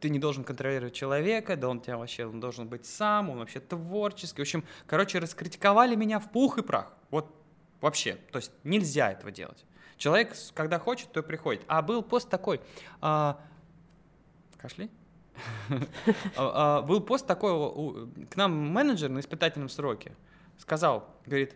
ты не должен контролировать человека, да он тебя вообще, он должен быть сам, он вообще творческий. В общем, короче, раскритиковали меня в пух и прах. Вот вообще, то есть нельзя этого делать. Человек, когда хочет, то приходит. А был пост такой, а, кашли? А, а, был пост такой, к нам менеджер на испытательном сроке, сказал, говорит,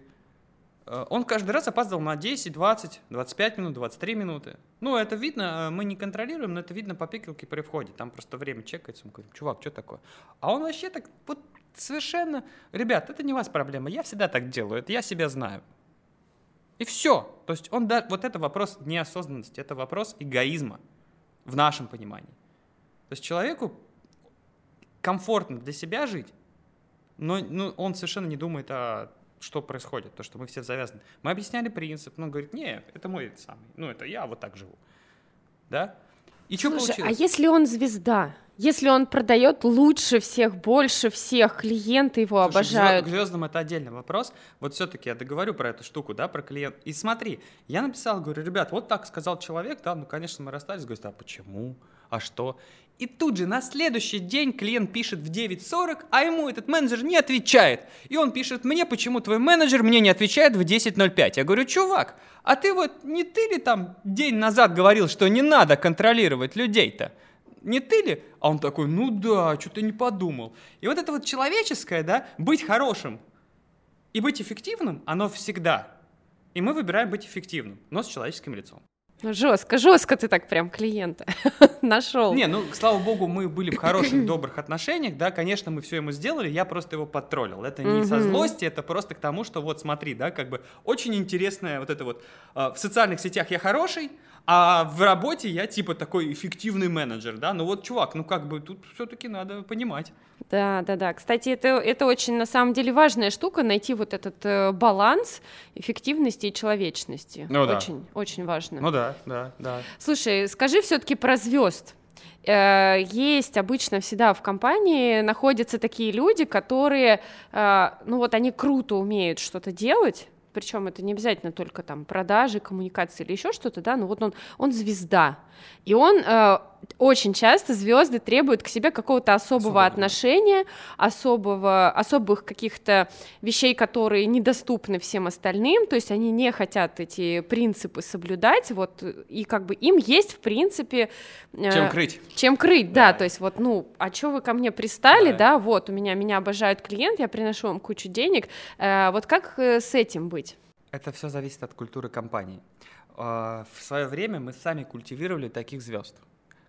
э, он каждый раз опаздывал на 10, 20, 25 минут, 23 минуты. Ну, это видно, э, мы не контролируем, но это видно по пикелке при входе. Там просто время чекается. Мы говорим, чувак, что такое? А он вообще так вот совершенно... Ребят, это не у вас проблема, я всегда так делаю, это я себя знаю. И все. То есть он да, вот это вопрос неосознанности, это вопрос эгоизма в нашем понимании. То есть человеку комфортно для себя жить, но ну, он совершенно не думает о что происходит, то, что мы все завязаны. Мы объясняли принцип, но он говорит, не, это мой самый, ну, это я вот так живу. Да? И что Слушай, получилось? а если он звезда? Если он продает лучше всех, больше всех, клиенты его Слушай, обожают. К звездам это отдельный вопрос. Вот все-таки я договорю про эту штуку, да, про клиент. И смотри, я написал, говорю, ребят, вот так сказал человек, да, ну, конечно, мы расстались. Говорит, а почему? А что? И тут же на следующий день клиент пишет в 9.40, а ему этот менеджер не отвечает. И он пишет мне, почему твой менеджер мне не отвечает в 10.05. Я говорю, чувак, а ты вот не ты ли там день назад говорил, что не надо контролировать людей-то? Не ты ли? А он такой, ну да, что-то не подумал. И вот это вот человеческое, да, быть хорошим и быть эффективным, оно всегда. И мы выбираем быть эффективным, но с человеческим лицом. Ну, жестко, жестко ты так прям клиента нашел. Не, ну, слава богу, мы были в хороших, добрых отношениях, да, конечно, мы все ему сделали, я просто его подтроллил. Это не со злости, это просто к тому, что вот смотри, да, как бы очень интересная вот это вот, а, в социальных сетях я хороший, а в работе я типа такой эффективный менеджер, да, ну вот, чувак, ну как бы тут все-таки надо понимать. Да, да, да. Кстати, это, это очень на самом деле важная штука, найти вот этот э, баланс эффективности и человечности. Ну, очень, да. очень важно. Ну да, да, да. Слушай, скажи все-таки про звезд. Э, есть обычно всегда в компании находятся такие люди, которые, э, ну вот они круто умеют что-то делать, причем это не обязательно только там продажи, коммуникации или еще что-то, да, но вот он, он звезда, и он э, очень часто звезды требуют к себе какого-то особого Особенно. отношения, особого, особых каких-то вещей, которые недоступны всем остальным, то есть они не хотят эти принципы соблюдать, вот, и как бы им есть, в принципе... Э, чем крыть. Чем крыть, да, да то есть вот, ну, а что вы ко мне пристали, да. да, вот, у меня, меня обожают клиент, я приношу вам кучу денег, э, вот как э, с этим быть? Это все зависит от культуры компании. В свое время мы сами культивировали таких звезд.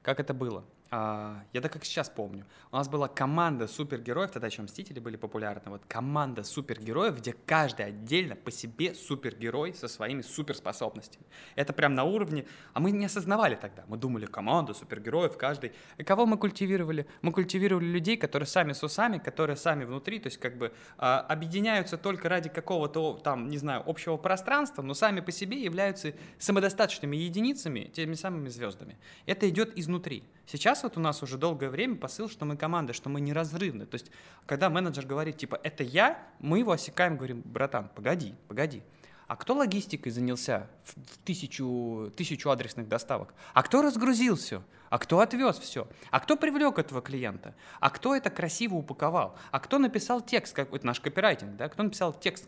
Как это было? А, я так как сейчас помню. У нас была команда супергероев, тогда еще Мстители были популярны. Вот команда супергероев, где каждый отдельно по себе супергерой со своими суперспособностями. Это прям на уровне... А мы не осознавали тогда. Мы думали, команда супергероев, каждый. И кого мы культивировали? Мы культивировали людей, которые сами с усами, которые сами внутри, то есть как бы а, объединяются только ради какого-то там, не знаю, общего пространства, но сами по себе являются самодостаточными единицами, теми самыми звездами. Это идет изнутри. Сейчас вот у нас уже долгое время посыл, что мы команда, что мы неразрывны. То есть, когда менеджер говорит, типа, это я, мы его осекаем, говорим, братан, погоди, погоди. А кто логистикой занялся в тысячу, тысячу адресных доставок? А кто разгрузил все? А кто отвез все? А кто привлек этого клиента? А кто это красиво упаковал? А кто написал текст? Как, это наш копирайтинг, да? Кто написал текст?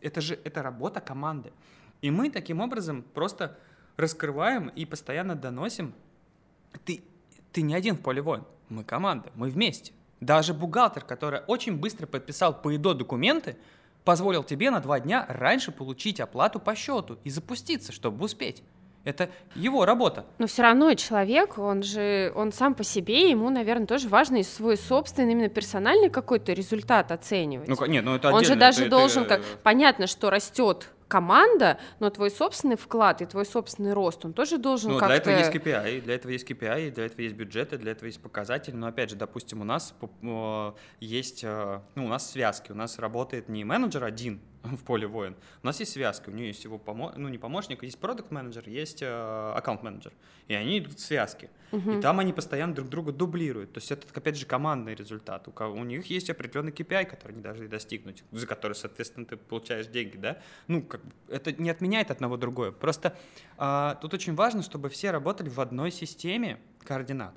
Это же это работа команды. И мы таким образом просто раскрываем и постоянно доносим. Ты ты не один в поле воин. Мы команда, мы вместе. Даже бухгалтер, который очень быстро подписал по ИДО документы, позволил тебе на два дня раньше получить оплату по счету и запуститься, чтобы успеть. Это его работа. Но все равно человек, он же, он сам по себе, ему, наверное, тоже важно и свой собственный, именно персональный какой-то результат оценивать. Ну, нет, ну это Он же даже это, должен, это... как, понятно, что растет команда, но твой собственный вклад и твой собственный рост, он тоже должен ну, как-то... для этого есть KPI, для этого есть KPI, для этого есть бюджеты, для этого есть показатели. Но опять же, допустим, у нас есть, э, ну, у нас связки, у нас работает не менеджер один, в поле воин. У нас есть связка, у нее есть его помо... ну не помощник, есть продукт менеджер, есть аккаунт менеджер, и они идут в связке. Uh-huh. И там они постоянно друг друга дублируют. То есть это, опять же, командный результат. У, кого, у них есть определенный KPI, который они должны достигнуть, за который, соответственно, ты получаешь деньги, да? Ну, как это не отменяет одного другое. Просто а, тут очень важно, чтобы все работали в одной системе координат.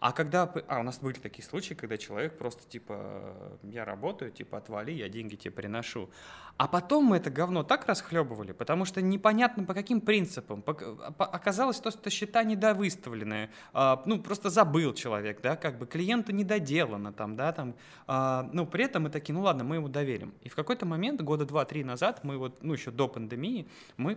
А когда... А, у нас были такие случаи, когда человек просто, типа, я работаю, типа, отвали, я деньги тебе приношу. А потом мы это говно так расхлебывали, потому что непонятно по каким принципам. По, по, оказалось, то, что счета недовыставленные. А, ну, просто забыл человек, да, как бы клиенту недоделано там, да, там. А, ну, при этом мы такие, ну ладно, мы ему доверим. И в какой-то момент, года два-три назад, мы вот, ну, еще до пандемии, мы,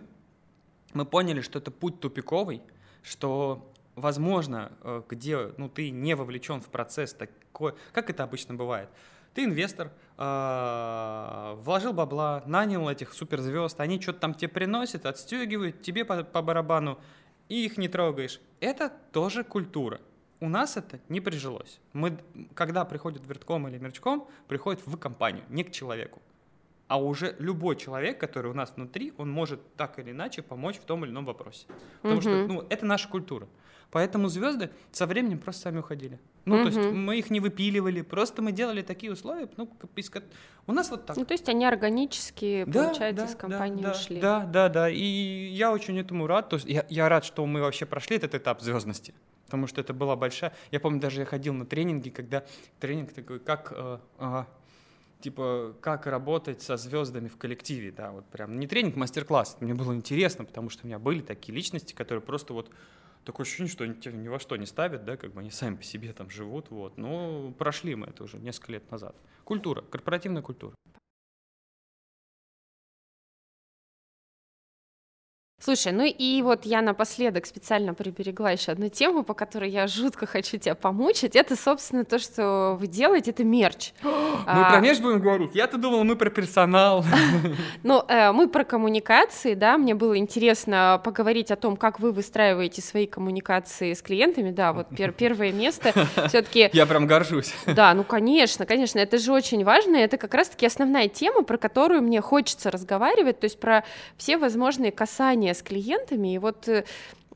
мы поняли, что это путь тупиковый, что возможно, э, где ну, ты не вовлечен в процесс такой, как это обычно бывает. Ты инвестор, э, вложил бабла, нанял этих суперзвезд, они что-то там тебе приносят, отстегивают, тебе по, по барабану, и их не трогаешь. Это тоже культура. У нас это не прижилось. Мы, когда приходит вертком или мерчком, приходит в компанию, не к человеку. А уже любой человек, который у нас внутри, он может так или иначе помочь в том или ином вопросе. Потому угу. что ну, это наша культура. Поэтому звезды со временем просто сами уходили. Ну, угу. то есть мы их не выпиливали, просто мы делали такие условия, ну, у нас вот так. Ну, то есть они органически, да, получается, да, из компании да, ушли. Да, да, да, и я очень этому рад. То есть я, я рад, что мы вообще прошли этот этап звездности, потому что это была большая... Я помню, даже я ходил на тренинги, когда тренинг такой, как... Э, э, типа, как работать со звездами в коллективе, да, вот прям не тренинг, мастер-класс. Мне было интересно, потому что у меня были такие личности, которые просто вот такое ощущение, что они тебя ни во что не ставят, да, как бы они сами по себе там живут, вот. Но прошли мы это уже несколько лет назад. Культура, корпоративная культура. Слушай, ну и вот я напоследок специально приберегла еще одну тему, по которой я жутко хочу тебя помучить. Это, собственно, то, что вы делаете, это мерч. Мы а... про мерч будем говорить? Я-то думала, мы про персонал. Ну, э, мы про коммуникации, да, мне было интересно поговорить о том, как вы выстраиваете свои коммуникации с клиентами, да, вот пер первое место все-таки... Я прям горжусь. Да, ну, конечно, конечно, это же очень важно, это как раз-таки основная тема, про которую мне хочется разговаривать, то есть про все возможные касания общение с клиентами, и вот э,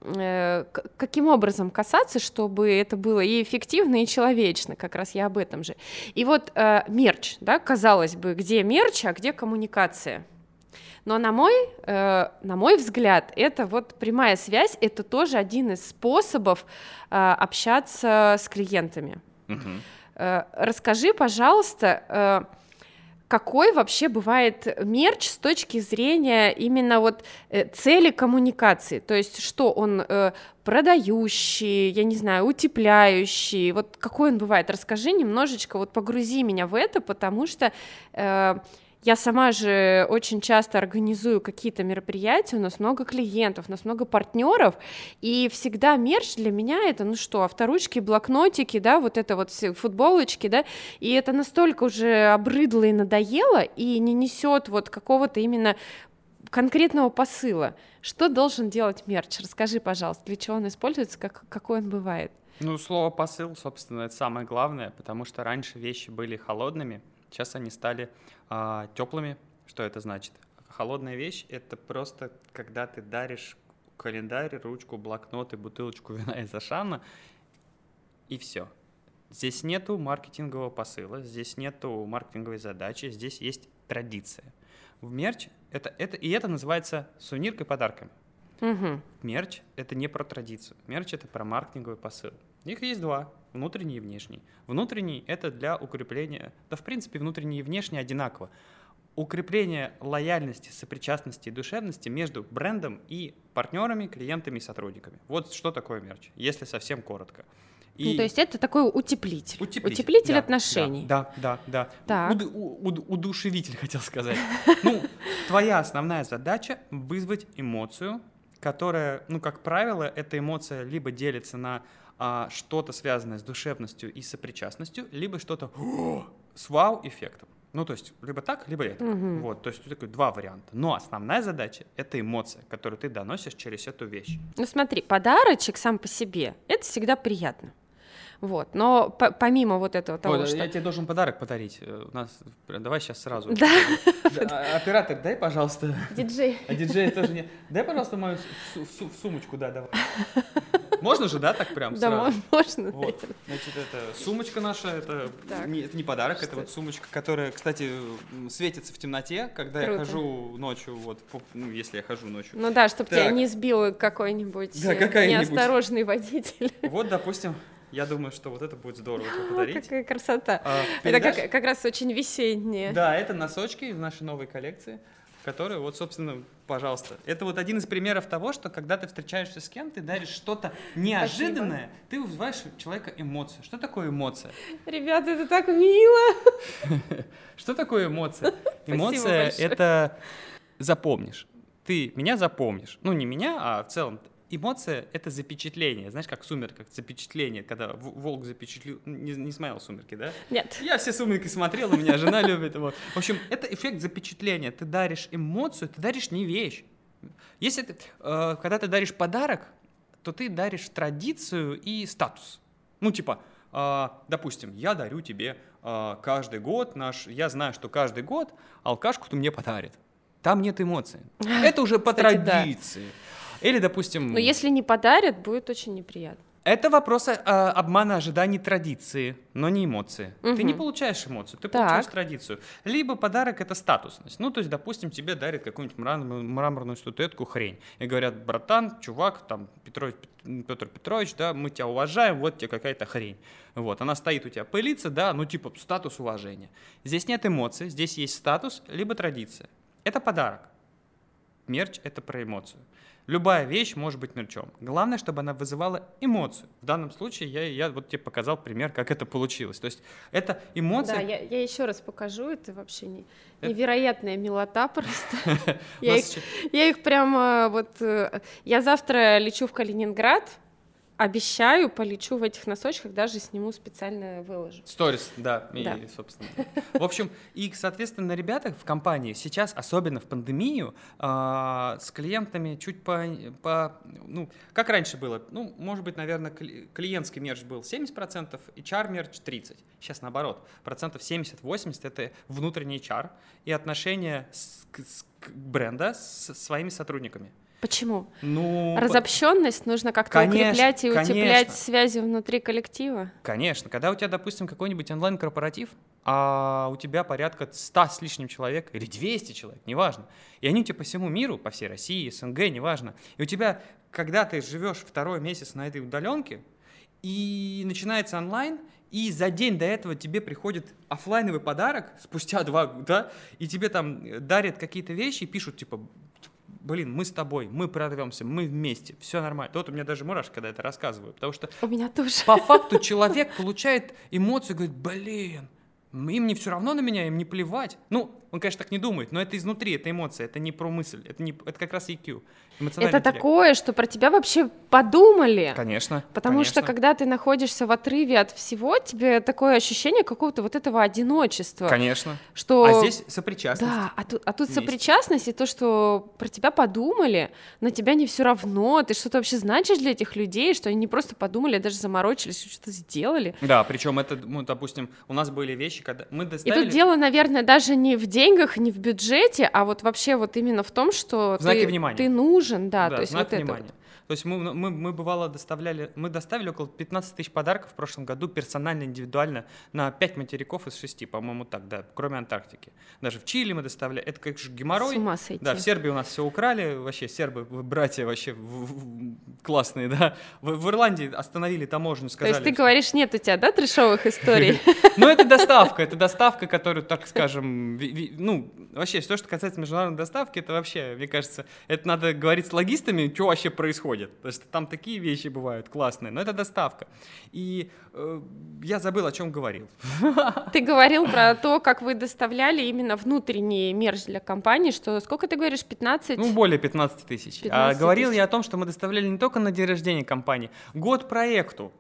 э каким образом касаться, чтобы это было и эффективно, и человечно, как раз я об этом же. И вот э, мерч, да, казалось бы, где мерч, а где коммуникация? Но на мой, э, на мой взгляд, это вот прямая связь, это тоже один из способов э, общаться с клиентами. Uh-huh. Э, расскажи, пожалуйста, э, какой вообще бывает мерч с точки зрения именно вот э, цели коммуникации, то есть что он э, продающий, я не знаю, утепляющий, вот какой он бывает, расскажи немножечко, вот погрузи меня в это, потому что э, я сама же очень часто организую какие-то мероприятия, у нас много клиентов, у нас много партнеров, и всегда мерч для меня это, ну что, авторучки, блокнотики, да, вот это вот все футболочки, да, и это настолько уже обрыдло и надоело, и не несет вот какого-то именно конкретного посыла. Что должен делать мерч? Расскажи, пожалуйста, для чего он используется, как, какой он бывает? Ну, слово посыл, собственно, это самое главное, потому что раньше вещи были холодными, Сейчас они стали а, теплыми. Что это значит? Холодная вещь — это просто когда ты даришь календарь, ручку, блокнот и бутылочку вина из Ашана, и все. Здесь нету маркетингового посыла, здесь нету маркетинговой задачи, здесь есть традиция. В мерч это, это, и это называется сувениркой подарками. Угу. Мерч — это не про традицию. Мерч — это про маркетинговый посыл. Их есть два внутренний и внешний. Внутренний — это для укрепления, да в принципе внутренний и внешний одинаково. Укрепление лояльности, сопричастности и душевности между брендом и партнерами, клиентами и сотрудниками. Вот что такое мерч, если совсем коротко. И... Ну, то есть это такой утеплитель. Утеплитель, утеплитель да, отношений. Да, да, да. да. Уд, уд, удушевитель, хотел сказать. Ну, твоя основная задача — вызвать эмоцию, которая, ну, как правило, эта эмоция либо делится на а, что-то связанное с душевностью и сопричастностью, либо что-то с вау-эффектом. Ну, то есть, либо так, либо это. Угу. Вот, то есть, такой два варианта. Но основная задача — это эмоция, которую ты доносишь через эту вещь. Ну, смотри, подарочек сам по себе — это всегда приятно. Вот. Но по помимо вот этого того, Ой, что... Я тебе должен подарок подарить. Э, У нас... Давай сейчас сразу. Да. А, Оператор, дай, пожалуйста. Диджей. А диджей тоже не... Дай, пожалуйста, мою су- су- сумочку, да, давай. Можно же, да, так прям Да, сразу? можно. Вот, значит, это сумочка наша, это Так. не, это не подарок, это Что вот это? сумочка, которая, кстати, м, светится в темноте, когда я Круто. хожу ночью, вот, по- ну, если я хожу ночью. Ну да, чтобы тебя Так. не сбил какой-нибудь Да, э, какая-нибудь. неосторожный водитель. Вот, допустим, я думаю, что вот это будет здорово тебе О, подарить. какая красота. А, Это передашь? как, как раз очень весеннее. Да, это носочки из нашей новой коллекции, которые, вот, собственно, пожалуйста. Это вот один из примеров того, что когда ты встречаешься с кем, ты даришь что-то неожиданное, ты вызываешь у человека эмоцию. Что такое эмоция? Ребята, это так мило. Что такое эмоция? Эмоция это запомнишь. Ты меня запомнишь. Ну, не меня, а в целом. Эмоция — это запечатление. Знаешь, как в «Сумерках» запечатление, когда волк запечатлил... Не, не смотрел «Сумерки», да? Нет. Я все «Сумерки» смотрел, у меня жена любит его. В общем, это эффект запечатления. Ты даришь эмоцию, ты даришь не вещь. Если ты, э, когда ты даришь подарок, то ты даришь традицию и статус. Ну, типа, э, допустим, я дарю тебе э, каждый год наш... Я знаю, что каждый год алкашку ты мне подарит. Там нет эмоций. Это уже по Кстати, да. Или, допустим... Но если не подарят, будет очень неприятно. Это вопрос э, обмана ожиданий традиции, но не эмоции. Ты не получаешь эмоцию, ты Так. получаешь традицию. Либо подарок это статусность. Ну, то есть, допустим, тебе дарят какую-нибудь мрам- мраморную статуэтку хрень. И говорят, братан, чувак, там, Петрович, Петр Петрович, да, мы тебя уважаем, вот тебе какая-то хрень. Вот, она стоит у тебя, пылится, да, ну, типа, статус уважения. Здесь нет эмоций, здесь есть статус, либо традиция. Это подарок. Мерч — это про эмоцию. Любая вещь может быть мерчом. Главное, чтобы она вызывала эмоцию. В данном случае я, я вот тебе показал пример, как это получилось. То есть это эмоция... Да, я, я еще раз покажу, это вообще не, Это- невероятная милота просто. Я их, прямо вот... э, Я завтра лечу в Калининград, обещаю, полечу в этих носочках, даже сниму специально выложу. Сторис, да, и, Да. собственно. В общем, и, соответственно, ребята в компании сейчас, особенно в пандемию, а, с клиентами чуть по, по, ну, как раньше было, ну, может быть, наверное, кли- клиентский мерч был 70%, HR мерч 30%. Сейчас наоборот, процентов 70-80 это внутренний HR и отношения с, с- бренда с своими сотрудниками. Почему? Ну, Разобщенность нужно как-то Конечно, укреплять и утеплять конечно. связи внутри коллектива. Конечно, когда у тебя, допустим, какой-нибудь онлайн-корпоратив, а у тебя порядка 100 с лишним человек или 200 человек, неважно, и они у тебя по всему миру, по всей России, СНГ, неважно, и у тебя, когда ты живешь второй месяц на этой удаленке, и начинается онлайн, и за день до этого тебе приходит оффлайновый подарок, спустя два, да, и тебе там дарят какие-то вещи и пишут, типа, блин, мы с тобой, мы прорвемся, мы вместе, все нормально. Вот у меня даже мурашки, когда это рассказываю, потому что У меня тоже. по факту человек получает эмоцию, говорит, блин, им не все равно на меня, им не плевать. Ну, он, конечно, так не думает, но это изнутри, это эмоция, это не про мысль, это, не, это как раз EQ, Это интеллект. такое, что про тебя вообще подумали. Конечно. Потому что конечно. когда ты находишься в отрыве от всего, тебе такое ощущение какого-то вот этого одиночества. Конечно. Что... А здесь сопричастность. Да, а тут, а тут сопричастность и то, что про тебя подумали, на тебя не все равно, ты что-то вообще значишь для этих людей, что они не просто подумали, а даже заморочились, что-то сделали. Да, причем это, ну, допустим, у нас были вещи, когда мы И доставили... тут дело, наверное, даже не в деньгах, не в бюджете, а вот вообще вот именно в том, что В ты, ты нужен, да, Да, то есть знак вот это внимания. вот. То есть мы, мы, мы бывало доставляли, мы доставили около 15 тысяч подарков в прошлом году персонально, индивидуально на 5 материков из 6, по-моему, так, да, кроме Антарктики. Даже в Чили мы доставляли, это как же геморрой. С ума сойти. Да, в Сербии у нас все украли, вообще сербы, братья вообще в- в- классные, да. В, в Ирландии остановили таможню, То сказали. есть ты говоришь, нет у тебя, да, трешовых историй? Ну, это доставка, это доставка, которую, так скажем, ну, вообще, все, что касается международной доставки, это вообще, мне кажется, это надо говорить с логистами, что вообще происходит. Потому что там такие вещи бывают классные, но это доставка. И э, я забыл, о чем говорил. Ты говорил про то, как вы доставляли именно внутренний мерч для компании, что сколько ты говоришь, 15? Ну, более 15 тысяч. А 15 говорил тысяч. я о том, что мы доставляли не только на день рождения компании, год проекту.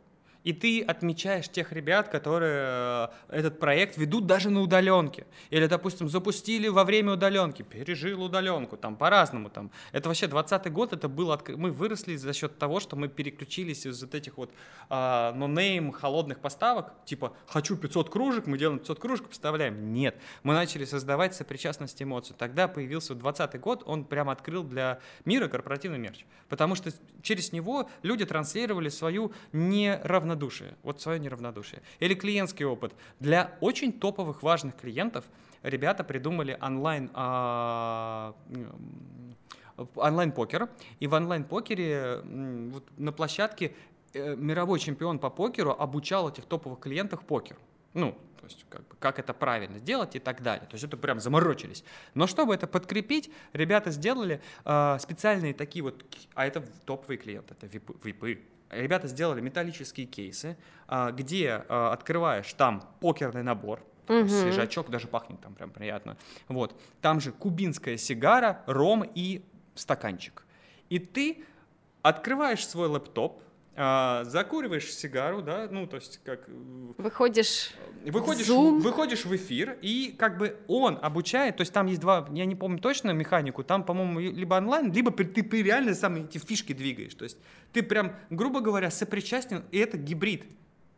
И ты отмечаешь тех ребят, которые э, этот проект ведут даже на удаленке. Или, допустим, запустили во время удаленки, пережил удаленку, там по-разному. Там. Это вообще 20 год, это было, откр... мы выросли за счет того, что мы переключились из вот этих вот а, нонейм холодных поставок, типа «хочу 500 кружек», мы делаем 500 кружек, поставляем. Нет, мы начали создавать сопричастность эмоций. Тогда появился 20 год, он прямо открыл для мира корпоративный мерч. Потому что через него люди транслировали свою неравнодушие неравнодушие, вот свое неравнодушие. Или клиентский опыт. Для очень топовых важных клиентов ребята придумали онлайн а, онлайн-покер. И в онлайн-покере вот на площадке э, мировой чемпион по покеру обучал этих топовых клиентов покеру. Ну, то есть как, как это правильно делать и так далее. То есть это прям заморочились. Но чтобы это подкрепить, ребята сделали э, специальные такие вот, а это топовые клиенты, это випы, випы ребята сделали металлические кейсы, а, где а, открываешь там покерный набор, угу. свежачок, даже пахнет там прям приятно. Вот. Там же кубинская сигара, ром и стаканчик. И ты открываешь свой лэптоп, а, закуриваешь сигару, да, ну, то есть как... Э, выходишь выходишь, Zoom. выходишь в эфир, и как бы он обучает, то есть там есть два, я не помню точно механику, там, по-моему, либо онлайн, либо ты, ты реально сам эти фишки двигаешь, то есть ты прям, грубо говоря, сопричастен, и это гибрид,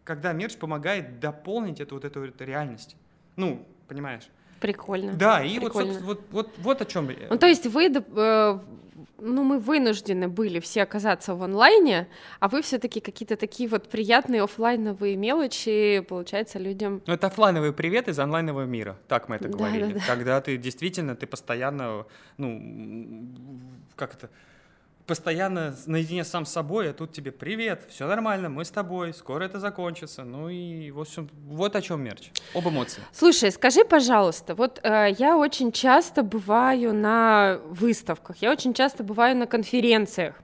когда мерч помогает дополнить эту вот эту, эту реальность. Ну, понимаешь? Прикольно. Да, и Прикольно. Вот, вот, вот, вот о чем. Ну, то есть вы э, ну, мы вынуждены были все оказаться в онлайне, а вы все-таки какие-то такие вот приятные офлайновые мелочи, получается, людям. Ну, это офлайновый привет из онлайнового мира, так мы это говорили. Да, да, да. Когда ты действительно, ты постоянно, ну, как это, постоянно наедине сам с собой, а тут тебе привет, все нормально, мы с тобой, скоро это закончится. Ну и в общем, вот о чем мерч. Об эмоции. Слушай, скажи, пожалуйста, вот э, я очень часто бываю на выставках, я очень часто бываю на конференциях,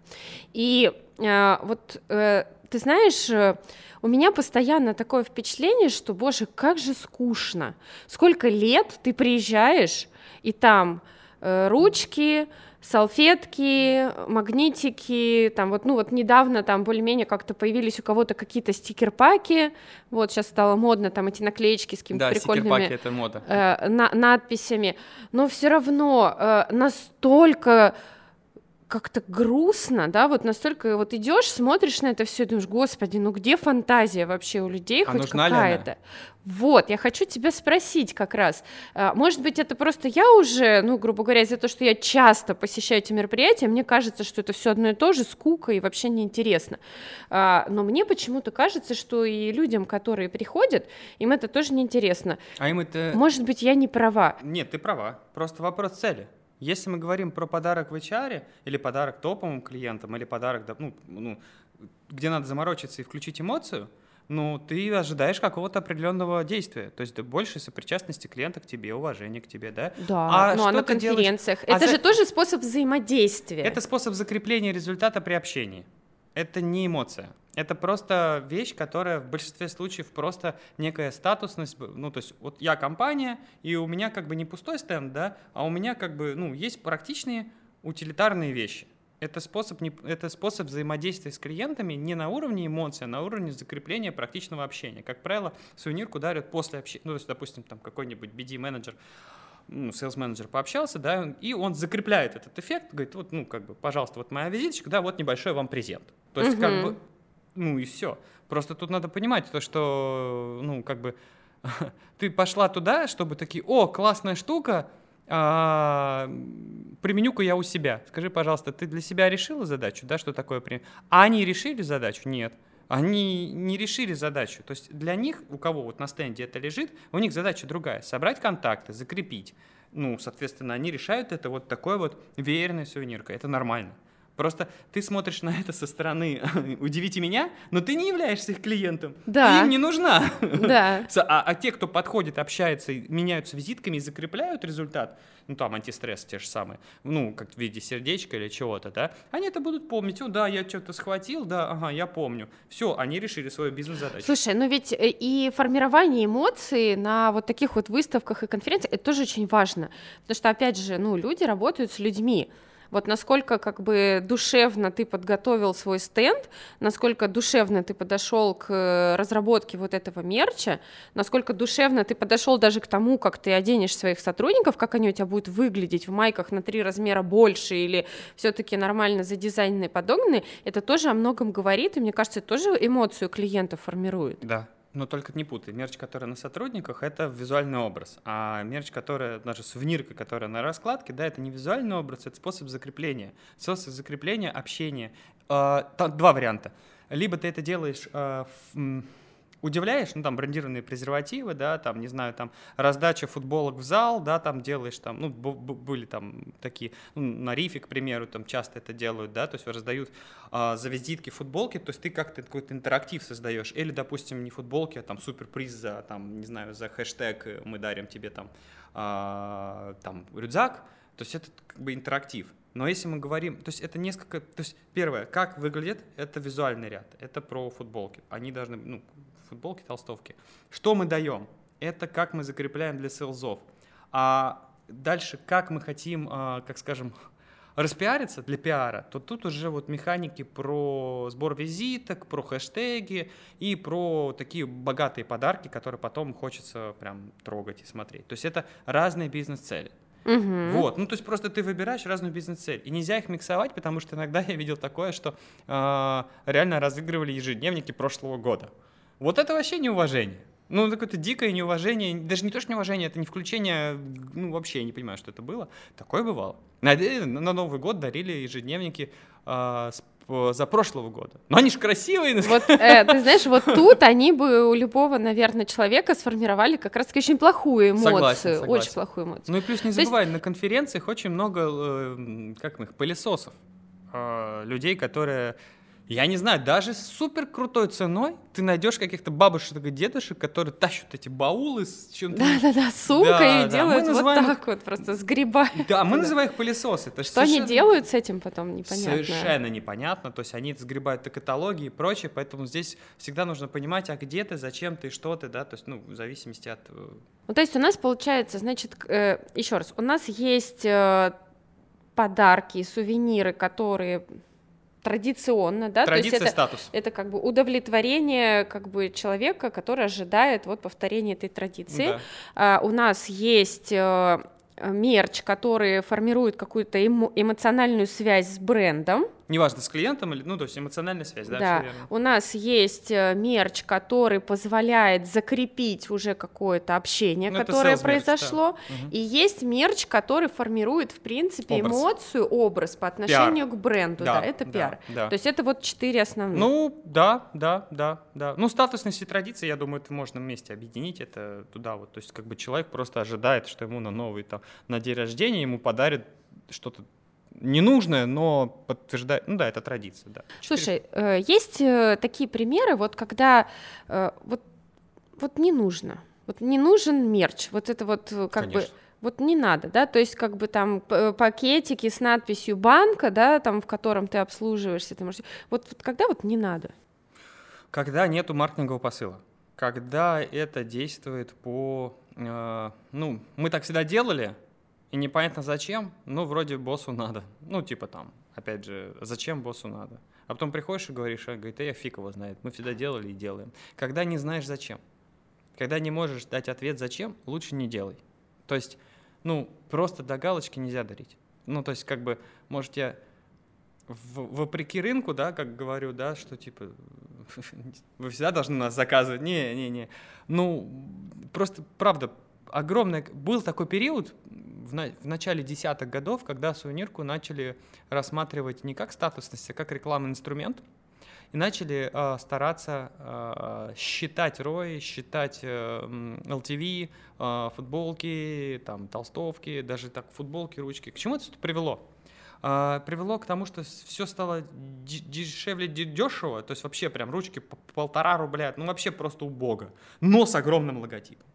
и э, вот э, ты знаешь, э, у меня постоянно такое впечатление, что, боже, как же скучно. Сколько лет ты приезжаешь, и там э, ручки, салфетки, магнитики, там вот, ну вот недавно там более-менее как-то появились у кого-то какие-то стикер-паки, вот сейчас стало модно там эти наклеечки с какими-то да, прикольными это мода. Э, на, надписями, но все равно э, настолько как-то грустно, да, вот настолько вот идешь, смотришь на это все, думаешь, господи, ну где фантазия вообще у людей а хоть какая-то? Вот, я хочу тебя спросить как раз, а, может быть, это просто я уже, ну, грубо говоря, из-за того, что я часто посещаю эти мероприятия, мне кажется, что это все одно и то же, скука и вообще неинтересно. А, но мне почему-то кажется, что и людям, которые приходят, им это тоже неинтересно. А им это... Может быть, я не права. Нет, ты права, просто вопрос цели. Если мы говорим про подарок в HR, или подарок топовым клиентам, или подарок, ну, ну, где надо заморочиться и включить эмоцию, ну, ты ожидаешь какого-то определенного действия, то есть большей сопричастности клиента к тебе, уважения к тебе, да? Да, а ну а на конференциях. Делаешь? Это а же за... тоже способ взаимодействия. Это способ закрепления результата при общении. Это не эмоция. Это просто вещь, которая в большинстве случаев просто некая статусность. Ну, то есть вот я компания, и у меня как бы не пустой стенд, да, а у меня как бы, ну, есть практичные утилитарные вещи. Это способ, не, это способ взаимодействия с клиентами не на уровне эмоций, а на уровне закрепления практичного общения. Как правило, сувенирку дарят после общения. Ну, то есть, допустим, там какой-нибудь BD-менеджер, ну, sales менеджер пообщался, да, и он закрепляет этот эффект, говорит, вот, ну, как бы, пожалуйста, вот моя визиточка, да, вот небольшой вам презент. То есть, угу. как бы, ну и все. Просто тут надо понимать то, что, ну, как бы, ты пошла туда, чтобы такие, о, классная штука, а, применю-ка я у себя. Скажи, пожалуйста, ты для себя решила задачу, да, что такое применю? А они решили задачу? Нет. Они не решили задачу. То есть для них, у кого вот на стенде это лежит, у них задача другая. Собрать контакты, закрепить. Ну, соответственно, они решают это вот такой вот веерной сувениркой. Это нормально. Просто ты смотришь на это со стороны «удивите меня», но ты не являешься их клиентом. Да. Ты им не нужна. Да. А, а те, кто подходит, общается, меняются визитками и закрепляют результат, ну там антистресс те же самые, ну как в виде сердечка или чего-то, да, они это будут помнить. О, да, я что-то схватил, да, ага, я помню. Все, они решили свою бизнес-задачу. Слушай, ну ведь э, и формирование эмоций на вот таких вот выставках и конференциях, это тоже очень важно. Потому что, опять же, ну люди работают с людьми. Вот насколько как бы душевно ты подготовил свой стенд, насколько душевно ты подошел к э, разработке вот этого мерча, насколько душевно ты подошел даже к тому, как ты оденешь своих сотрудников, как они у тебя будут выглядеть в майках на три размера больше или все-таки нормально задизайненные, подогнанные, это тоже о многом говорит, и мне кажется, это тоже эмоцию клиента формирует. Да, но только не путай. Мерч, который на сотрудниках, это визуальный образ. А мерч, который, даже сувенирка, которая на раскладке, да, это не визуальный образ, это способ закрепления. Способ закрепления, общения. Э, там два варианта. Либо ты это делаешь э, в, удивляешь, ну, там, брендированные презервативы, да, там, не знаю, там, раздача футболок в зал, да, там, делаешь, там, ну, были там такие, ну, на рифе, к примеру, там, часто это делают, да, то есть раздают а, за визитки футболки, то есть ты как-то какой-то интерактив создаешь, или, допустим, не футболки, а там, суперприз за, там, не знаю, за хэштег мы дарим тебе, там, а, там, рюкзак, то есть это как бы интерактив. Но если мы говорим, то есть это несколько, то есть первое, как выглядит, это визуальный ряд, это про футболки. Они должны, ну, футболки, толстовки. Что мы даем? Это как мы закрепляем для селзов. А дальше, как мы хотим, а, как скажем, распиариться для пиара, то тут уже вот механики про сбор визиток, про хэштеги и про такие богатые подарки, которые потом хочется прям трогать и смотреть. То есть это разные бизнес-цели. Угу. Вот, ну то есть просто ты выбираешь разную бизнес-цель, и нельзя их миксовать, потому что иногда я видел такое, что э, реально разыгрывали ежедневники прошлого года. Вот это вообще неуважение. Ну, какое-то дикое неуважение, даже не то, что неуважение, это не включение, ну, вообще я не понимаю, что это было. Такое бывало. На, на Новый год дарили ежедневники э, с, за прошлого года. Но они же красивые. Вот, э, ты знаешь, вот тут они бы у любого, наверное, человека сформировали как раз-таки очень плохую эмоцию. Согласен, согласен. Очень плохую эмоцию. Ну и плюс не забывай, есть... на конференциях очень много, э, как мы их, пылесосов. Э, людей, которые я не знаю, даже с супер крутой ценой ты найдешь каких-то бабушек и дедушек, которые тащат эти баулы с чем-то. Да-да-да, сумкой да, и да. делают вот так их... вот, просто сгребают. Да, мы называем их пылесосы. То Что совершенно... они делают с этим потом, непонятно. Совершенно непонятно, то есть они это сгребают так каталоги и прочее, поэтому здесь всегда нужно понимать, а где ты, зачем ты, что ты, да, то есть, ну, в зависимости от... Э, ну, то есть у нас получается, значит, э, еще раз, у нас есть э, подарки, сувениры, которые традиционно, да, Традиция, то есть это, статус. это как бы удовлетворение как бы человека, который ожидает вот повторения этой традиции. Да. А, у нас есть э, мерч, который формирует какую-то эмо- эмоциональную связь с брендом, Неважно, с клиентом или, ну, то есть эмоциональная связь, да? Да, у нас есть э, мерч, который позволяет закрепить уже какое-то общение, ну, которое произошло, да. и есть мерч, который формирует, в принципе, образ. эмоцию, образ по отношению пиар. к бренду, да, да это пиар. Да, да. То есть это вот четыре основных. Ну, да, да, да, да. Ну, статусность и традиции, я думаю, это можно вместе объединить, это туда вот, то есть как бы человек просто ожидает, что ему на новый, там, на день рождения ему подарят что-то ненужное, но подтверждает, ну да, это традиция, да. Слушай, э, есть э, такие примеры, вот когда э, вот, вот не нужно, вот не нужен мерч, вот это вот как Конечно. бы вот не надо, да, то есть как бы там пакетики с надписью банка, да, там в котором ты обслуживаешься, ты можешь, вот, вот когда вот не надо? Когда нету маркетингового посыла, когда это действует по, э, ну, мы так всегда делали, и непонятно зачем, ну, вроде боссу надо. Ну, типа там, опять же, зачем боссу надо? А потом приходишь и говоришь, а, говорит, я фиг его знает, мы всегда делали и делаем. Когда не знаешь зачем, когда не можешь дать ответ зачем, лучше не делай. То есть, ну, просто до галочки нельзя дарить. Ну, то есть, как бы, может, я в, вопреки рынку, да, как говорю, да, что типа вы всегда должны нас заказывать. Не, не, не. Ну, просто, правда, огромное... Был такой период, в, на, в начале десятых годов, когда сувенирку начали рассматривать не как статусность, а как рекламный инструмент, и начали э, стараться э, считать ROI, считать э, LTV, э, футболки, там, толстовки, даже так футболки, ручки. К чему это привело? Э, привело к тому, что все стало дешевле дешево, то есть вообще прям ручки полтора рубля, ну вообще просто убого, но с огромным логотипом.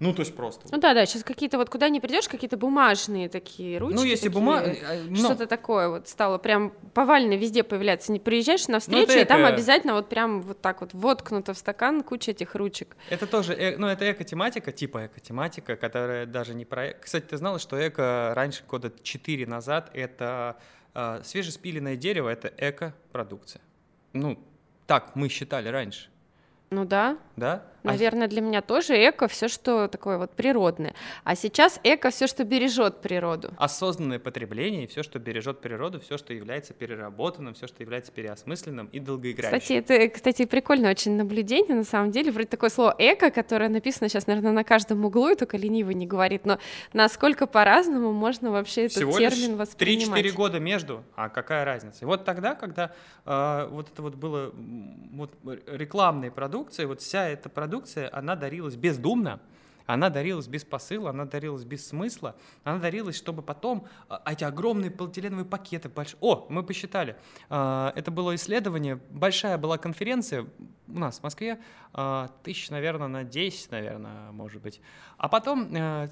Ну, то есть просто. Ну да, да, сейчас какие-то вот куда не придешь, какие-то бумажные такие ручки. Ну, если бумага... Что-то такое вот стало прям повально везде появляться. Не приезжаешь на встречу, Ну, это и там обязательно вот прям вот так вот воткнуто в стакан куча этих ручек. Это тоже, э- ну, это эко-тематика, типа эко-тематика, которая даже не про... Кстати, ты знала, что эко раньше, года 4 назад, это э, свежеспиленное дерево, это эко-продукция. Ну, так мы считали раньше, Ну да, да? А наверное, для меня тоже эко все, что такое вот природное. А сейчас эко все, что бережет природу. осознанное потребление и все, что бережет природу, все, что является переработанным, все, что является переосмысленным и долгоиграющим. Кстати, это, кстати, прикольное очень наблюдение, на самом деле. Вроде такое слово «эко», которое написано сейчас, наверное, на каждом углу, и только ленивый не говорит, но насколько по-разному можно вообще этот Всего термин воспринимать. 3-4 года между, а какая разница? И вот тогда, когда э, вот это вот было вот, рекламной продукцией, вот вся эта продукция, она дарилась бездумно, она дарилась без посыла, она дарилась без смысла, она дарилась, чтобы потом а, эти огромные полиэтиленовые пакеты большие. О, мы посчитали, а, это было исследование, большая была конференция у нас в Москве, а, тысяч, наверное, на 10, наверное, может быть. А потом э,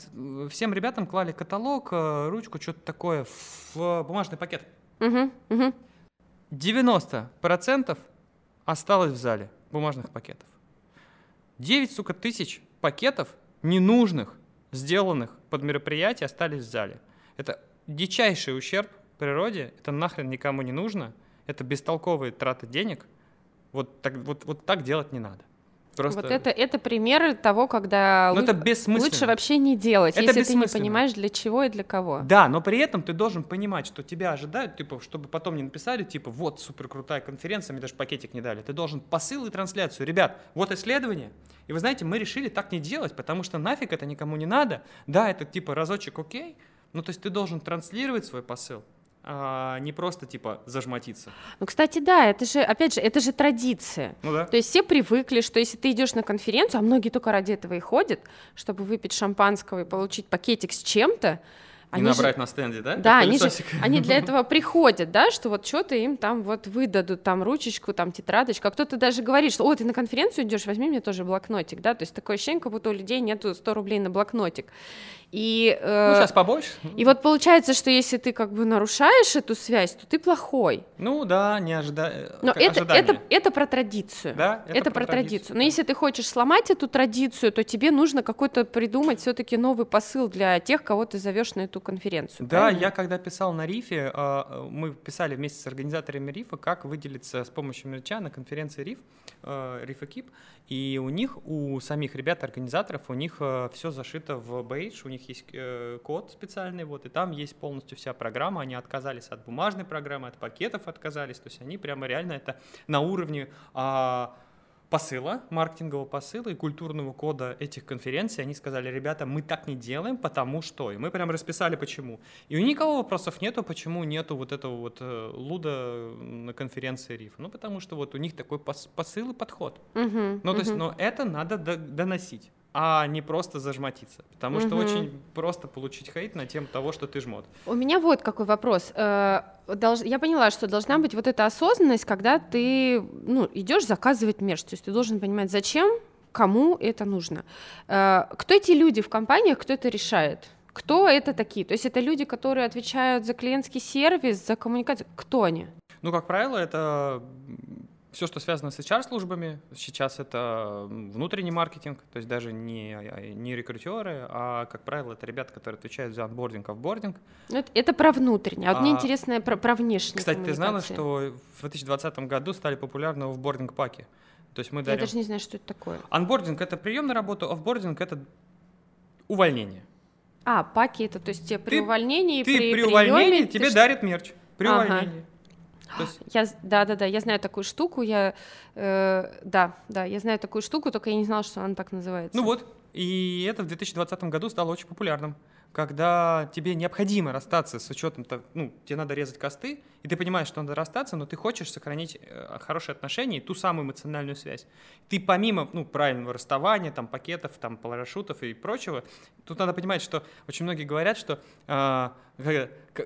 всем ребятам клали каталог, э, ручку, что-то такое в бумажный пакет. Мгм, мгм. 90% осталось в зале бумажных пакетов. 9, сука, тысяч пакетов ненужных, сделанных под мероприятие, остались в зале. Это дичайший ущерб природе, это нахрен никому не нужно, это бестолковые траты денег. Вот так, вот, вот так делать не надо. Просто... Вот это, это пример того, когда Ну, лу- это бессмысленно. лучше вообще не делать, Это если ты не понимаешь, для чего и для кого. Да, но при этом ты должен понимать, что тебя ожидают, типа, чтобы потом не написали, типа, вот супер крутая конференция, мне даже пакетик не дали. Ты должен посыл и трансляцию. Ребят, вот исследование. И вы знаете, мы решили так не делать, потому что нафиг это никому не надо. Да, это типа разочек окей, ну то есть ты должен транслировать свой посыл, а не просто типа зажмотиться. Ну, кстати, да, это же, опять же, это же традиция. Ну да. То есть все привыкли, что если ты идешь на конференцию, а многие только ради этого и ходят, чтобы выпить шампанского и получить пакетик с чем-то, И они же- набрать на стенде, да? Да, они же, они для этого приходят, да, что вот что-то им там вот выдадут, там ручечку, там тетрадочку, а кто-то даже говорит, что, о, ты на конференцию идешь, возьми мне тоже блокнотик, да, то есть такое ощущение, как будто у людей нету 100 рублей на блокнотик. И, э, Ну, сейчас побольше. и вот получается, что если ты как бы нарушаешь эту связь, то ты плохой. Ну да, не ожида... Но к- это, это, это про традицию. Да, Это, про традицию. Но если ты хочешь сломать эту традицию, то тебе нужно какой-то придумать все-таки новый посыл для тех, кого ты зовешь на эту конференцию. Да, правильно? я когда писал на Рифе, а, мы писали вместе с организаторами Рифа, как выделиться с помощью мерча на конференции Риф, э, Риф Экип, и у них, у самих ребят, организаторов, у них все зашито в бейдж, у них есть э, код специальный, вот, и там есть полностью вся программа, они отказались от бумажной программы, от пакетов отказались, то есть они прямо реально это на уровне а, посыла, маркетингового посыла и культурного кода этих конференций, они сказали, ребята, мы так не делаем, потому что. И мы прям расписали, почему. И у никого вопросов нету, почему нету вот этого вот э, луда на конференции РИФ. Ну, потому что вот у них такой пос- посыл и подход. Мгм, Ну, то есть, мгм. но это надо до- доносить, а не просто зажмотиться. Потому что Мгм. очень просто получить хейт на тему того, что ты жмот. У меня вот какой вопрос. Э, Я поняла, что должна быть вот эта осознанность, когда ты ну, идешь заказывать мерч. То есть ты должен понимать, зачем, кому это нужно. Э, Кто эти люди в компаниях, кто это решает? Кто это такие? То есть это люди, которые отвечают за клиентский сервис, за коммуникацию. Кто они? Ну, как правило, это все, что связано с HR-службами. Сейчас это внутренний маркетинг, то есть даже не, а, не рекрутеры, а, как правило, это ребята, которые отвечают за анбординг, офбординг. Ну, Это, это про внутреннее. А вот мне А, интересно про, про внешнее. Кстати, ты знала, что в 2020 году стали популярны офбординг-паки? То есть мы Я дарим... даже не знаю, что это такое. Анбординг — это прием на работу, офбординг — это увольнение. А, паки это, то есть тебе при Ты- увольнении, Ты при, при увольнении, ты тебе что- дарят мерч. При Ага. увольнении. То есть Я, да, да, да, я знаю такую штуку, я, э, да, да, я знаю такую штуку, только я не знала, что она так называется. Ну вот, и это в 2020 году стало очень популярным. Когда тебе необходимо расстаться с учетом, то- ну, тебе надо резать косты, и ты понимаешь, что надо расстаться, но ты хочешь сохранить э, хорошие отношения и ту самую эмоциональную связь. Ты помимо ну, правильного расставания, там, пакетов, там, парашютов и прочего, тут надо понимать, что очень многие говорят, что а,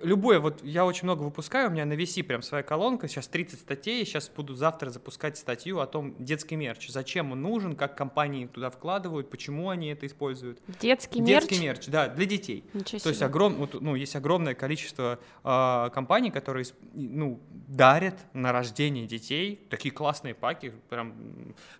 Любое, вот я очень много выпускаю, у меня на VC прям своя колонка, сейчас 30 статей, сейчас буду завтра запускать статью о том, детский мерч, зачем он нужен, как компании туда вкладывают, почему они это используют. Детский мерч? Детский мерч, да, для детей. Ничего То есть огром, вот, ну, есть огромное количество э, компаний, которые ну, дарят на рождение детей такие классные паки, прям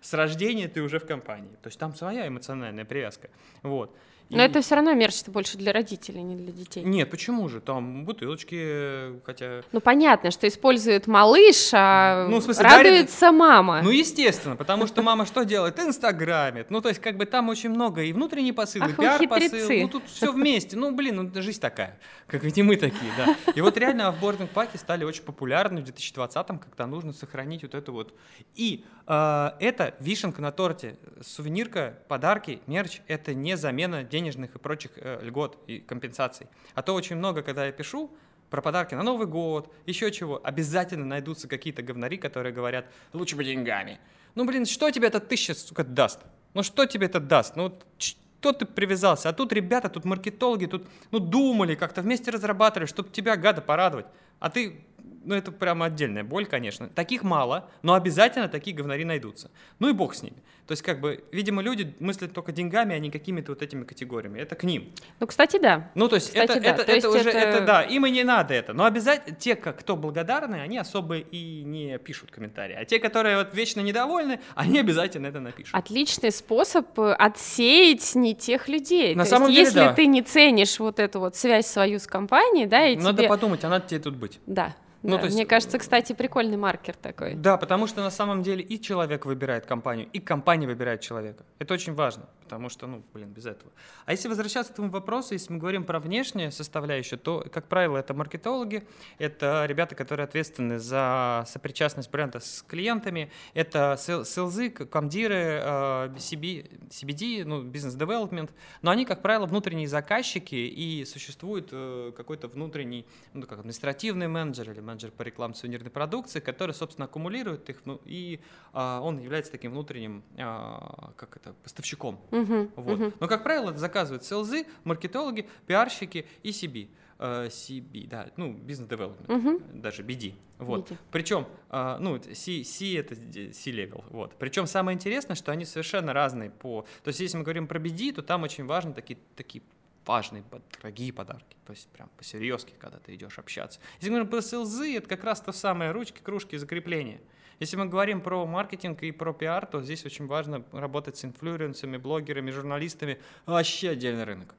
с рождения ты уже в компании. То есть там своя эмоциональная привязка. Вот. Но и... это все равно мерч больше для родителей, не для детей. Нет, почему же? Там бутылочки, хотя... Ну, понятно, что использует малыш, а ну, в смысле, радуется дарит... мама. Ну, естественно, потому что мама что делает? Инстаграмит. Ну, то есть, как бы там очень много и внутренний посыл, и пиар-посыл. Ну, тут все вместе. Ну, блин, ну, жизнь такая. Как ведь и мы такие, да. И вот реально офбординг-паки стали очень популярны в 2020-м, когда нужно сохранить вот это вот. И это вишенка на торте. Сувенирка, подарки, мерч — это не замена денежных и прочих э, льгот и компенсаций. А то очень много, когда я пишу про подарки на Новый год, еще чего, обязательно найдутся какие-то говнари, которые говорят, лучше бы деньгами. Ну, блин, что тебе эта тысяча, сука, даст? Ну, что тебе это даст? Ну, что ты привязался? А тут ребята, тут маркетологи, тут, ну, думали, как-то вместе разрабатывали, чтобы тебя, гада, порадовать. А ты ну это прямо отдельная боль, конечно. Таких мало, но обязательно такие говнари найдутся. Ну и бог с ними. То есть, как бы, видимо, люди мыслят только деньгами, а не какими-то вот этими категориями. Это к ним. Ну, кстати, да. Ну, то есть, кстати, это, да. это, то это уже, это... это, да, им и не надо это. Но обязательно, те, кто благодарны, они особо и не пишут комментарии. А те, которые вот вечно недовольны, они обязательно это напишут. Отличный способ э, отсеять не тех людей. На то самом есть, деле, если да. ты не ценишь вот эту вот связь свою с компанией, да, и Надо тебе... подумать, а надо тебе тут быть. Да. Ну, да, то есть, мне кажется, кстати, прикольный маркер такой. Да, потому что на самом деле и человек выбирает компанию, и компания выбирает человека. Это очень важно потому что, ну, блин, без этого. А если возвращаться к твоему вопросу, если мы говорим про внешнюю составляющую, то, как правило, это маркетологи, это ребята, которые ответственны за сопричастность бренда с клиентами, это селзы, комдиры, CB, CBD, ну, бизнес-девелопмент, но они, как правило, внутренние заказчики, и существует э, какой-то внутренний, ну, как административный менеджер или менеджер по рекламе сувенирной продукции, который, собственно, аккумулирует их, ну, и а, он является таким внутренним, а, как это, поставщиком. Угу, вот. угу. Но, как правило, это заказывают селзы, маркетологи, пиарщики и CB. Uh, э, CB, да, ну, бизнес-девелопмент, угу. даже BD. Вот. BD. Причем, uh, ну, C, C это C-level, вот. Причем самое интересное, что они совершенно разные по... То есть, если мы говорим про BD, то там очень важны такие, такие важные, дорогие подарки. То есть прям по-серьезки, когда ты идешь общаться. Если мы говорим про селзы, это как раз то самое ручки, кружки, закрепления. Если мы говорим про маркетинг и про пиар, то здесь очень важно работать с инфлюенсерами, блогерами, журналистами. Вообще отдельный рынок.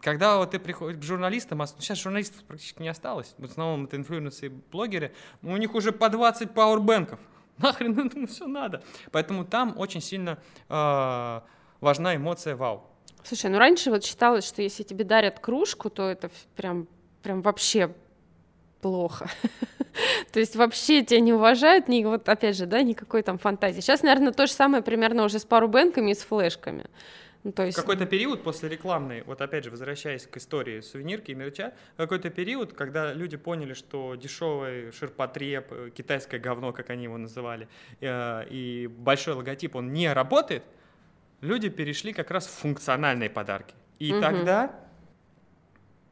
Когда вот ты приходишь к журналистам, а сейчас журналистов практически не осталось, в основном это инфлюенсеры и блогеры, у них уже по 20 пауэрбэнков. Нахрен этому все надо. Поэтому там очень сильно э, важна эмоция вау. Слушай, ну раньше вот считалось, что если тебе дарят кружку, то это прям, прям вообще плохо. То есть вообще тебя не уважают, ни, вот опять же, да, никакой там фантазии. Сейчас, наверное, то же самое примерно уже с парубэнками и с флешками. Ну, то есть... Какой-то период после рекламной, вот опять же, возвращаясь к истории сувенирки и мерча, какой-то период, когда люди поняли, что дешевый ширпотреб, э, китайское говно, как они его называли, э, и большой логотип, он не работает, люди перешли как раз в функциональные подарки. И угу. тогда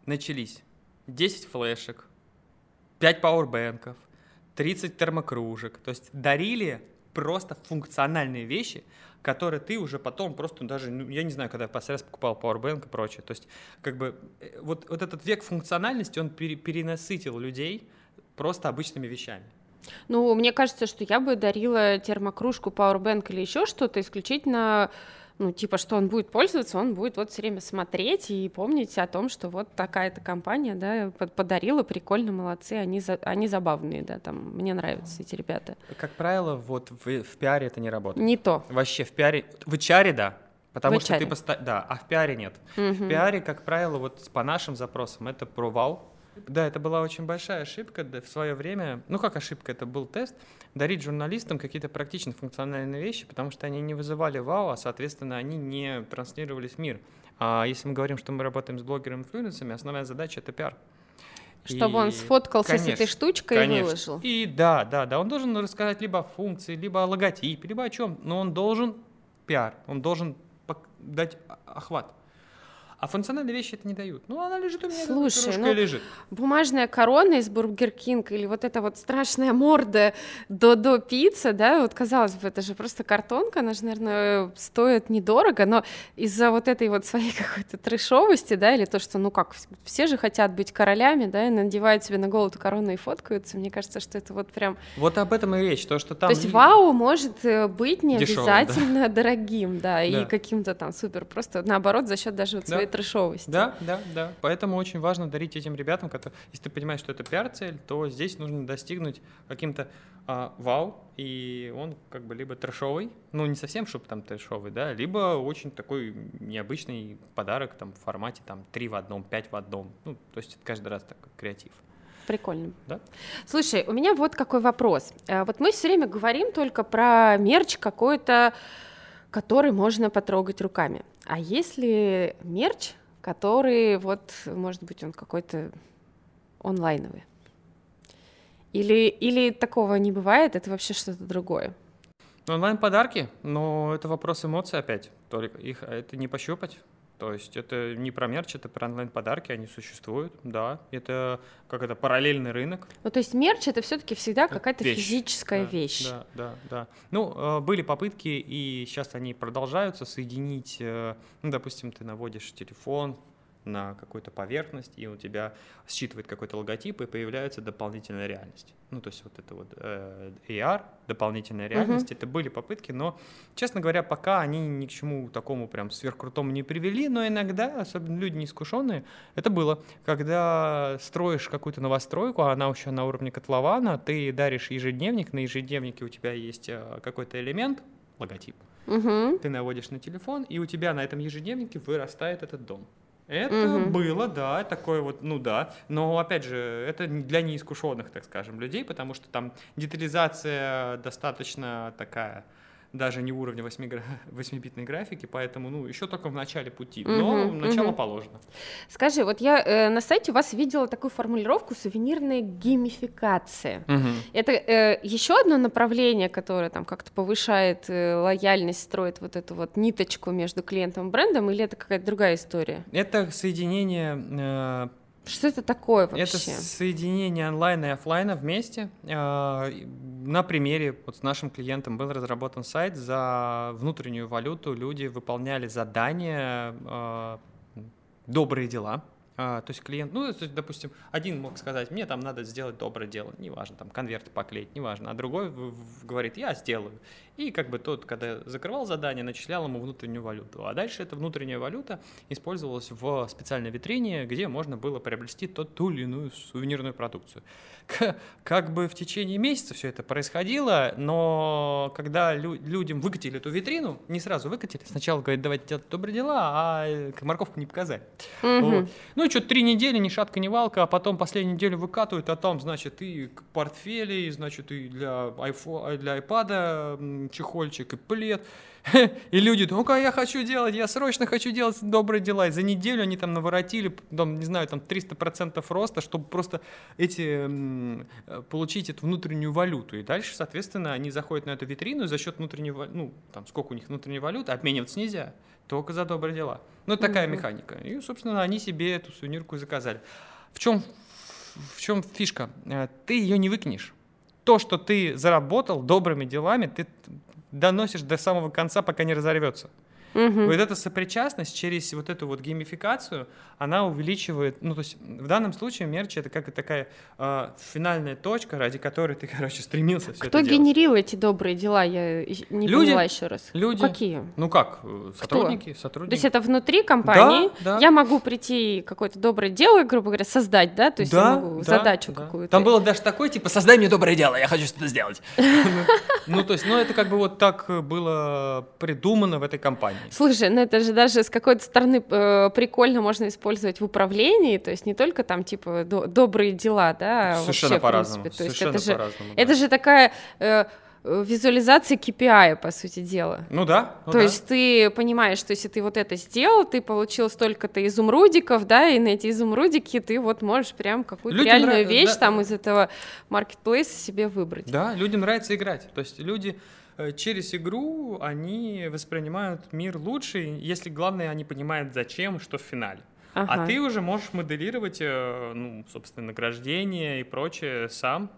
начались 10 флешек, 5 пауэрбэнков, 30 термокружек. То есть дарили просто функциональные вещи, которые ты уже потом просто даже, ну, я не знаю, когда я последний раз покупал Powerbank и прочее. То есть, как бы, э, вот, вот этот век функциональности, он пере, перенасытил людей просто обычными вещами. Ну, мне кажется, что я бы дарила термокружку, Powerbank или еще что-то исключительно ну, типа, что он будет пользоваться, он будет вот все время смотреть и помнить о том, что вот такая-то компания, да, подарила, прикольно, молодцы, они, за, они забавные, да, там, мне нравятся эти ребята. Как правило, вот в, в пиаре это не работает. Не то. Вообще в пиаре, в HR, да, Потому в что HR. ты поста... Да, а в пиаре нет. Угу. В пиаре, как правило, вот по нашим запросам это провал, да, это была очень большая ошибка в свое время. Ну как ошибка, это был тест. Дарить журналистам какие-то практичные функциональные вещи, потому что они не вызывали вау, а, соответственно, они не транслировались в мир. А если мы говорим, что мы работаем с блогерами-инфлюенсерами, основная задача — это пиар. Чтобы и, он сфоткался конечно, с этой штучкой конечно. и выложил. И да, да, да, он должен рассказать либо о функции, либо о логотипе, либо о чем, но он должен пиар, он должен дать охват. А функциональные вещи это не дают. Ну, она лежит у меня, Слушай, ну, лежит. бумажная корона из Burger King или вот эта вот страшная морда Додо Пицца, да, вот казалось бы, это же просто картонка, она же, наверное, стоит недорого, но из-за вот этой вот своей какой-то трешовости, да, или то, что, ну как, все же хотят быть королями, да, и надевают себе на голову корону и фоткаются, мне кажется, что это вот прям... Вот об этом и речь, то, что там... То есть вау может э, быть не Дешевым, обязательно да. дорогим, да, да. и каким-то там супер, просто наоборот за счет даже вот своей трэшовости. Да, да, да. Поэтому очень важно дарить этим ребятам, которые, если ты понимаешь, что это пиар-цель, то здесь нужно достигнуть каким-то а, вау, и он как бы либо трэшовый, ну не совсем, чтобы там трэшовый, да, либо очень такой необычный подарок там в формате там 3 в одном, 5 в одном. Ну, то есть это каждый раз такой креатив. Прикольно. Да? Слушай, у меня вот какой вопрос. Э, вот мы все время говорим только про мерч какой-то, который можно потрогать руками. А если мерч, который вот, может быть, он какой-то онлайновый? Или, или такого не бывает, это вообще что-то другое? Онлайн-подарки, но это вопрос эмоций опять, только их это не пощупать. То есть это не про мерч, это про онлайн-подарки, они существуют, да. Это как это параллельный рынок. Ну, то есть мерч это все-таки всегда какая-то вещь. физическая да, вещь. Да, да, да. Ну, э, были попытки, и сейчас они продолжаются, соединить, э, ну, допустим, ты наводишь телефон, на какую-то поверхность, и у тебя считывает какой-то логотип, и появляется дополнительная реальность. Ну, то есть вот это вот э, AR, дополнительная реальность, uh-huh. это были попытки, но, честно говоря, пока они ни к чему такому прям сверхкрутому не привели, но иногда, особенно люди неискушенные, это было, когда строишь какую-то новостройку, а она еще на уровне котлована, ты даришь ежедневник, на ежедневнике у тебя есть э, какой-то элемент, логотип, uh-huh. ты наводишь на телефон, и у тебя на этом ежедневнике вырастает этот дом. Это угу. было, да, такое вот, ну да. Но опять же, это для неискушенных, так скажем, людей, потому что там детализация достаточно такая даже не уровня 8-битной графики, поэтому, ну, еще только в начале пути, но uh-huh, начало uh-huh. положено. Скажи, вот я э, на сайте у вас видела такую формулировку сувенирная геймификация. Uh-huh. Это э, еще одно направление, которое там как-то повышает э, лояльность, строит вот эту вот ниточку между клиентом и брендом, или это какая-то другая история? Это соединение э, что это такое вообще? Это соединение онлайна и офлайна вместе. А, на примере вот с нашим клиентом был разработан сайт за внутреннюю валюту. Люди выполняли задания а, «Добрые дела», а, то есть клиент, ну, то есть, допустим, один мог сказать, мне там надо сделать доброе дело, неважно, там конверты поклеить, неважно, а другой говорит, я сделаю. И как бы тот, когда закрывал задание, начислял ему внутреннюю валюту. А дальше эта внутренняя валюта использовалась в специальной витрине, где можно было приобрести тот, ту или иную сувенирную продукцию. Как бы в течение месяца все это происходило, но когда лю- людям выкатили эту витрину, не сразу выкатили, сначала говорят, давайте делать добрые дела, а э, морковку не показали. Угу. Вот. Ну и что, три недели, ни шатка, ни валка, а потом последнюю неделю выкатывают, а там, значит, и портфели, и, значит, и для, iPhone, для iPad чехольчик и плед. И люди, ну-ка, я хочу делать, я срочно хочу делать добрые дела. И за неделю они там наворотили, там, не знаю, там 300% роста, чтобы просто эти, получить эту внутреннюю валюту. И дальше, соответственно, они заходят на эту витрину, и за счет внутренней валюты, ну, там, сколько у них внутренней валюты, обмениваться нельзя, только за добрые дела. Ну, такая mm-hmm. механика. И, собственно, они себе эту сувенирку заказали. В чем, в чем фишка? Э, ты ее не выкинешь то, что ты заработал добрыми делами, ты доносишь до самого конца, пока не разорвется. Угу. Вот эта сопричастность через вот эту вот геймификацию, она увеличивает, ну, то есть в данном случае мерч это как такая э, финальная точка, ради которой ты, короче, стремился все Кто это генерил эти добрые дела, я не люди, поняла еще раз. Люди. Какие? Ну как, э, сотрудники, Кто? сотрудники. То есть это внутри компании, да, да. я могу прийти какое-то доброе дело, грубо говоря, создать, да, то есть да, я могу да, задачу да. какую-то. Там было даже такое, типа, создай мне доброе дело, я хочу что-то сделать. Ну, то есть, ну, это как бы вот так было придумано в этой компании. Слушай, ну это же даже с какой-то стороны э, прикольно можно использовать в управлении, то есть не только там типа до, добрые дела, да, Совершенно по-разному. Есть это же, да. это же такая э, визуализация KPI, по сути дела. Ну да. Ну то да. есть ты понимаешь, что если ты вот это сделал, ты получил столько-то изумрудиков, да, и на эти изумрудики ты вот можешь прям какую-то людям реальную нрав... вещь да. там из этого маркетплейса себе выбрать. Да, людям нравится играть. То есть люди через игру они воспринимают мир лучше, если главное, они понимают, зачем, что в финале. А ага. А ты уже можешь моделировать, э, ну, собственно, награждение и прочее сам,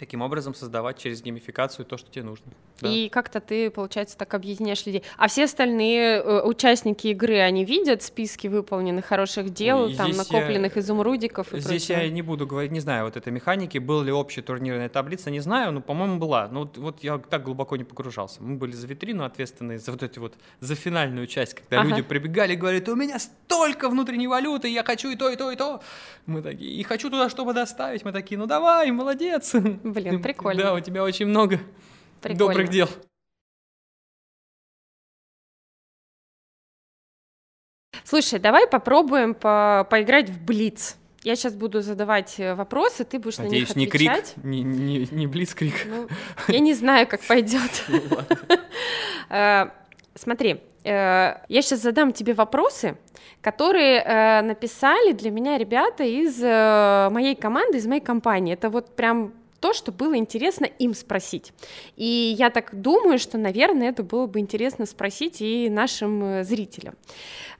таким образом создавать через геймификацию то, что тебе нужно. Да. И как-то ты, получается, так объединяешь людей. А все остальные э, участники игры, они видят списки выполненных хороших дел, Ой, там накопленных я... изумрудиков и Здесь прочее? я не буду говорить, не знаю вот этой механики, был ли общая турнирная таблица, не знаю, но, по-моему, была. Но вот, вот я так глубоко не погружался. Мы были за витрину ответственные, за вот эти вот, за финальную часть, когда ага. люди прибегали и говорят, у меня столько внутренней валюты, я хочу и то, и то, и то. Мы такие, и хочу туда, чтобы доставить. Мы такие, ну давай, молодец. Блин, прикольно. Да, у тебя очень много Прикольно. добрых дел. Слушай, давай попробуем по поиграть в Блиц. Я сейчас буду задавать э, вопросы, ты будешь Надеюсь, на них отвечать. не крик, не, не, не блицкрик. Ну, я не знаю, как пойдет. Ну, э, смотри, э, я сейчас задам тебе вопросы, которые написали для меня ребята из моей команды, из моей компании. Это вот прям то, что было интересно им спросить. И я так думаю, что, наверное, это было бы интересно спросить и нашим э, зрителям.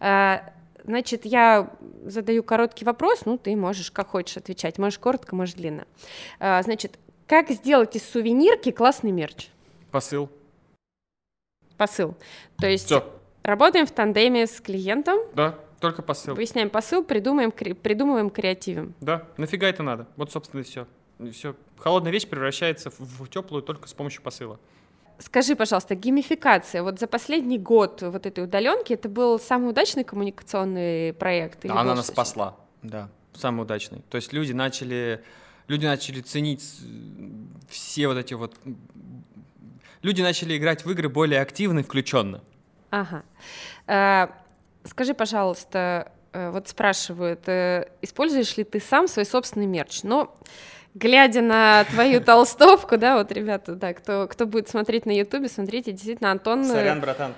Э, значит, я задаю короткий вопрос, ну, ты можешь как хочешь отвечать, можешь коротко, можешь длинно. Э, значит, как сделать из сувенирки классный мерч? Посыл. Посыл. То есть Всё. работаем в тандеме с клиентом. Да, только посыл. Выясняем посыл, придумаем, придумываем, креативим. Да, нафига это надо? Вот, собственно, и все все, холодная вещь превращается в, в теплую только с помощью посыла. Скажи, пожалуйста, геймификация. Вот за последний год вот этой удаленки это был самый удачный коммуникационный проект? Да, она нас спасла, да, самый удачный. То есть люди начали, люди начали ценить все вот эти вот... Люди начали играть в игры более активно и включенно. Ага. А, скажи, пожалуйста, э, вот спрашивают, э, используешь ли ты сам свой собственный мерч? Но глядя на твою толстовку, да, вот, ребята, да, кто, кто будет смотреть на Ютубе, смотрите, действительно, Антон... Э, Сорян, братан.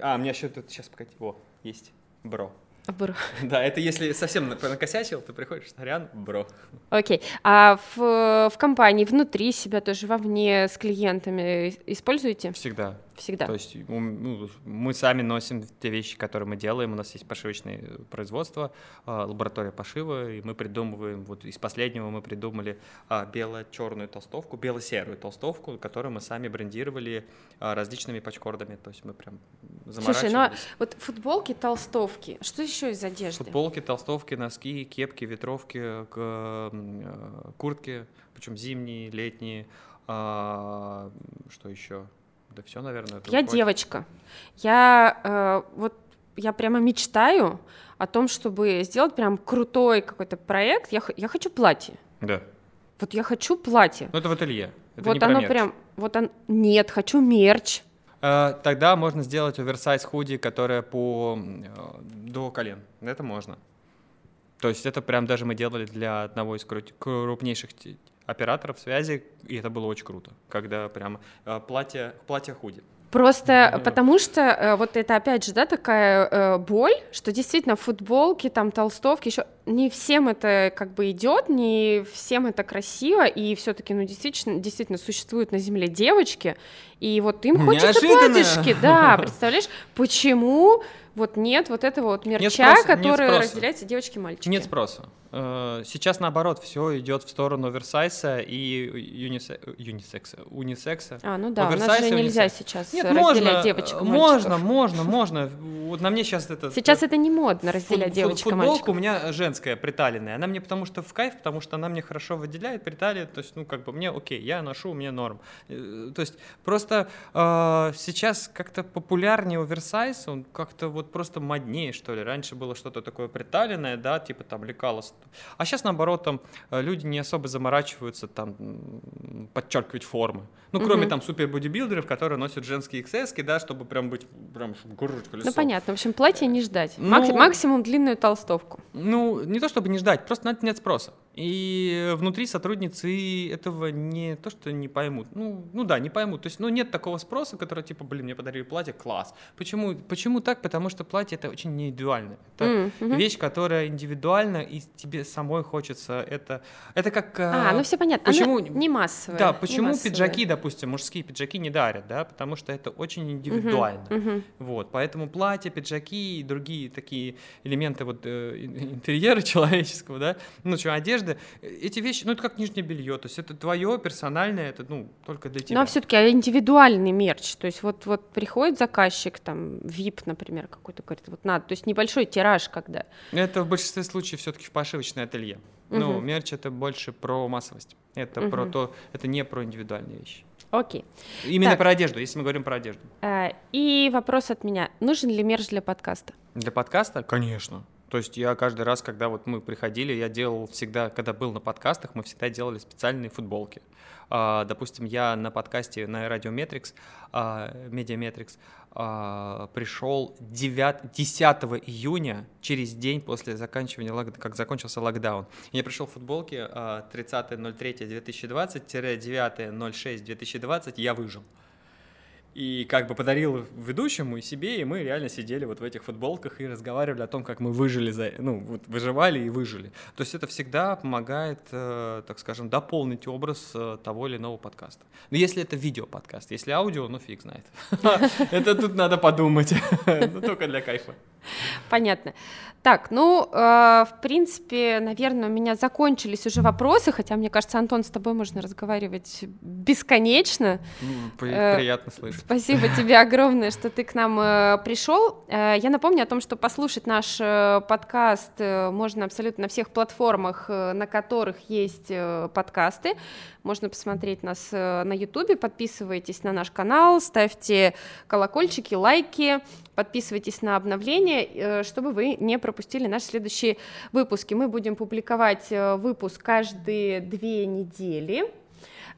А, мне еще тут сейчас, погоди, о, есть, бро. Бро. Да, это если совсем накосячил, ты приходишь, сорян, бро. Окей. А в, в компании, внутри себя тоже, вовне, с клиентами используете? Всегда. Всегда. То есть ну, мы сами носим те вещи, которые мы делаем. У нас есть пошивочное производство, а, лаборатория пошива, и мы придумываем, вот из последнего мы придумали а, бело-черную толстовку, бело-серую толстовку, которую мы сами брендировали а, различными пачкордами. То есть мы прям заморачивались. Слушай, ну а вот футболки, толстовки, что еще из одежды? Футболки, толстовки, носки, кепки, ветровки, куртки, причем зимние, летние, что еще? Да все, наверное. Я хватит. девочка. Я э, вот я прямо мечтаю о том, чтобы сделать прям крутой какой-то проект. Я, я хочу платье. Да. Вот я хочу платье. Ну это в ателье. Это вот оно прям, вот он, нет, хочу мерч. Э, тогда можно сделать оверсайз худи, которая по э, до колен. Это можно. То есть это прям даже мы делали для одного из крупнейших операторов связи, и это было очень круто, когда прям э, платье, платье худи. Просто ну, потому что э, вот это опять же, да, такая э, боль, что действительно футболки, там толстовки, еще не всем это как бы идет, не всем это красиво, и все-таки, ну действительно, действительно существуют на земле девочки, и вот им хочется платьишки, да, представляешь, почему вот нет вот этого вот мерча, нет спроса, который нет разделяется девочки и мальчики. Нет спроса. Э, сейчас наоборот все идет в сторону оверсайса и юнисекса. Унисекса. А, ну да, Оверсайз, у нас же нельзя сейчас Нет, разделять можно, девочек и Можно, можно, можно. Вот на мне сейчас это... Сейчас это не модно разделять фут, девочек и мальчиков. Футболка у меня женская, приталенная. Она мне потому что в кайф, потому что она мне хорошо выделяет, приталит. То есть, ну, как бы мне окей, я ношу, мне норм. Э, то есть просто э, сейчас как-то популярнее оверсайз, он как-то вот просто моднее, что ли. Раньше было что-то такое приталенное, да, типа там лекалось а сейчас, наоборот, там э, люди не особо заморачиваются там подчеркивать формы. Ну, кроме угу. там супер-бодибилдеров, которые носят женские XS, да, чтобы прям быть, прям, чтобы грудь колесо. Ну, понятно. В общем, платье не ждать. Ну, Мак- максимум длинную толстовку. Ну, не то чтобы не ждать, просто на это нет спроса. И внутри сотрудницы этого не то, что не поймут. Ну, ну да, не поймут. То есть, ну, нет такого спроса, который типа, блин, мне подарили платье, класс. Почему, почему так? Потому что платье это очень индивидуально. Это mm-hmm. вещь, которая индивидуальна, и тебе самой хочется это. Это как. А, а ну все понятно. Почему Она не массовая. Да, почему пиджаки, допустим, мужские пиджаки не дарят, да? Потому что это очень индивидуально. Mm-hmm. Mm-hmm. Вот, поэтому платья, пиджаки и другие такие элементы вот э, интерьера человеческого, да, ну что, одежда одежды, эти вещи, ну это как нижнее белье, то есть это твое персональное, это ну только для тебя. Но все-таки индивидуальный мерч, то есть вот вот приходит заказчик там VIP, например, какой-то говорит, вот надо, то есть небольшой тираж, когда. Это в большинстве случаев все-таки в пошивочное ателье. Угу. Ну мерч это больше про массовость, это угу. про то, это не про индивидуальные вещи. Окей. Именно так. про одежду, если мы говорим про одежду. Э, и вопрос от меня. Нужен ли мерч для подкаста? Для подкаста? Конечно. То есть я каждый раз, когда вот мы приходили, я делал всегда, когда был на подкастах, мы всегда делали специальные футболки. Э, допустим, я на подкасте на Радиометрикс, э, Mediametrics, uh, пришел 9, 10 июня, через день после заканчивания, как закончился локдаун. Я пришел в футболке uh, 30.03.2020-9.06.2020, я выжил и как бы подарил ведущему и себе, и мы реально сидели вот в этих футболках и разговаривали о том, как мы выжили, за, ну, вот выживали и выжили. То есть это всегда помогает, э, так скажем, дополнить образ э, того или иного подкаста. Но если это видео-подкаст, если аудио, ну фиг знает. Это тут надо подумать, ну только для кайфа. Понятно. Так, ну, э, в принципе, наверное, у меня закончились уже вопросы, хотя, мне кажется, Антон, с тобой можно разговаривать бесконечно. Ну, э, приятно слышать. Спасибо тебе огромное, что ты к нам э, пришел. Э, я напомню о том, что послушать наш э, подкаст э, можно абсолютно на всех платформах, э, на которых есть э, подкасты. Можно посмотреть нас э, на Ютубе, подписывайтесь на наш канал, ставьте колокольчики, лайки, подписывайтесь на обновления, э, чтобы вы не пропустили наши следующие выпуски. Мы будем публиковать э, выпуск каждые две недели.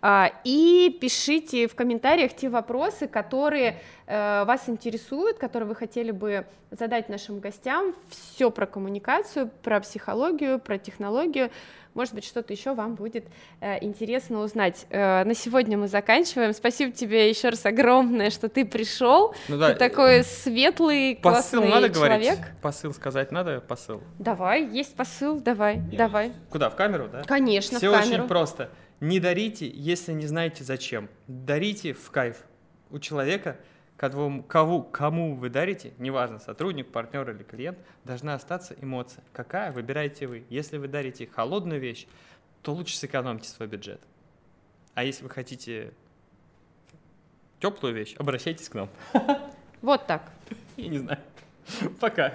А, и пишите в комментариях те вопросы, которые вас интересуют, которые вы хотели бы задать нашим гостям. Все про коммуникацию, про психологию, про технологию. Может быть, что-то еще вам будет э, интересно узнать. Э, на сегодня мы заканчиваем. Спасибо тебе еще раз огромное, что ты пришел. Ну, да. Ты такой светлый, посыл классный надо человек. Говорить? Посыл сказать надо? Посыл. Давай, есть посыл, давай, Нет. давай. Куда, в камеру, да? Конечно, Все в камеру. очень просто. Не дарите, если не знаете зачем. Дарите в кайф. У человека кому, кому, кому вы дарите, неважно, сотрудник, партнер или клиент, должна остаться эмоция. Какая, выбираете вы. Если вы дарите холодную вещь, то лучше сэкономьте свой бюджет. А если вы хотите теплую вещь, обращайтесь к нам. Вот так. Я не знаю. Пока.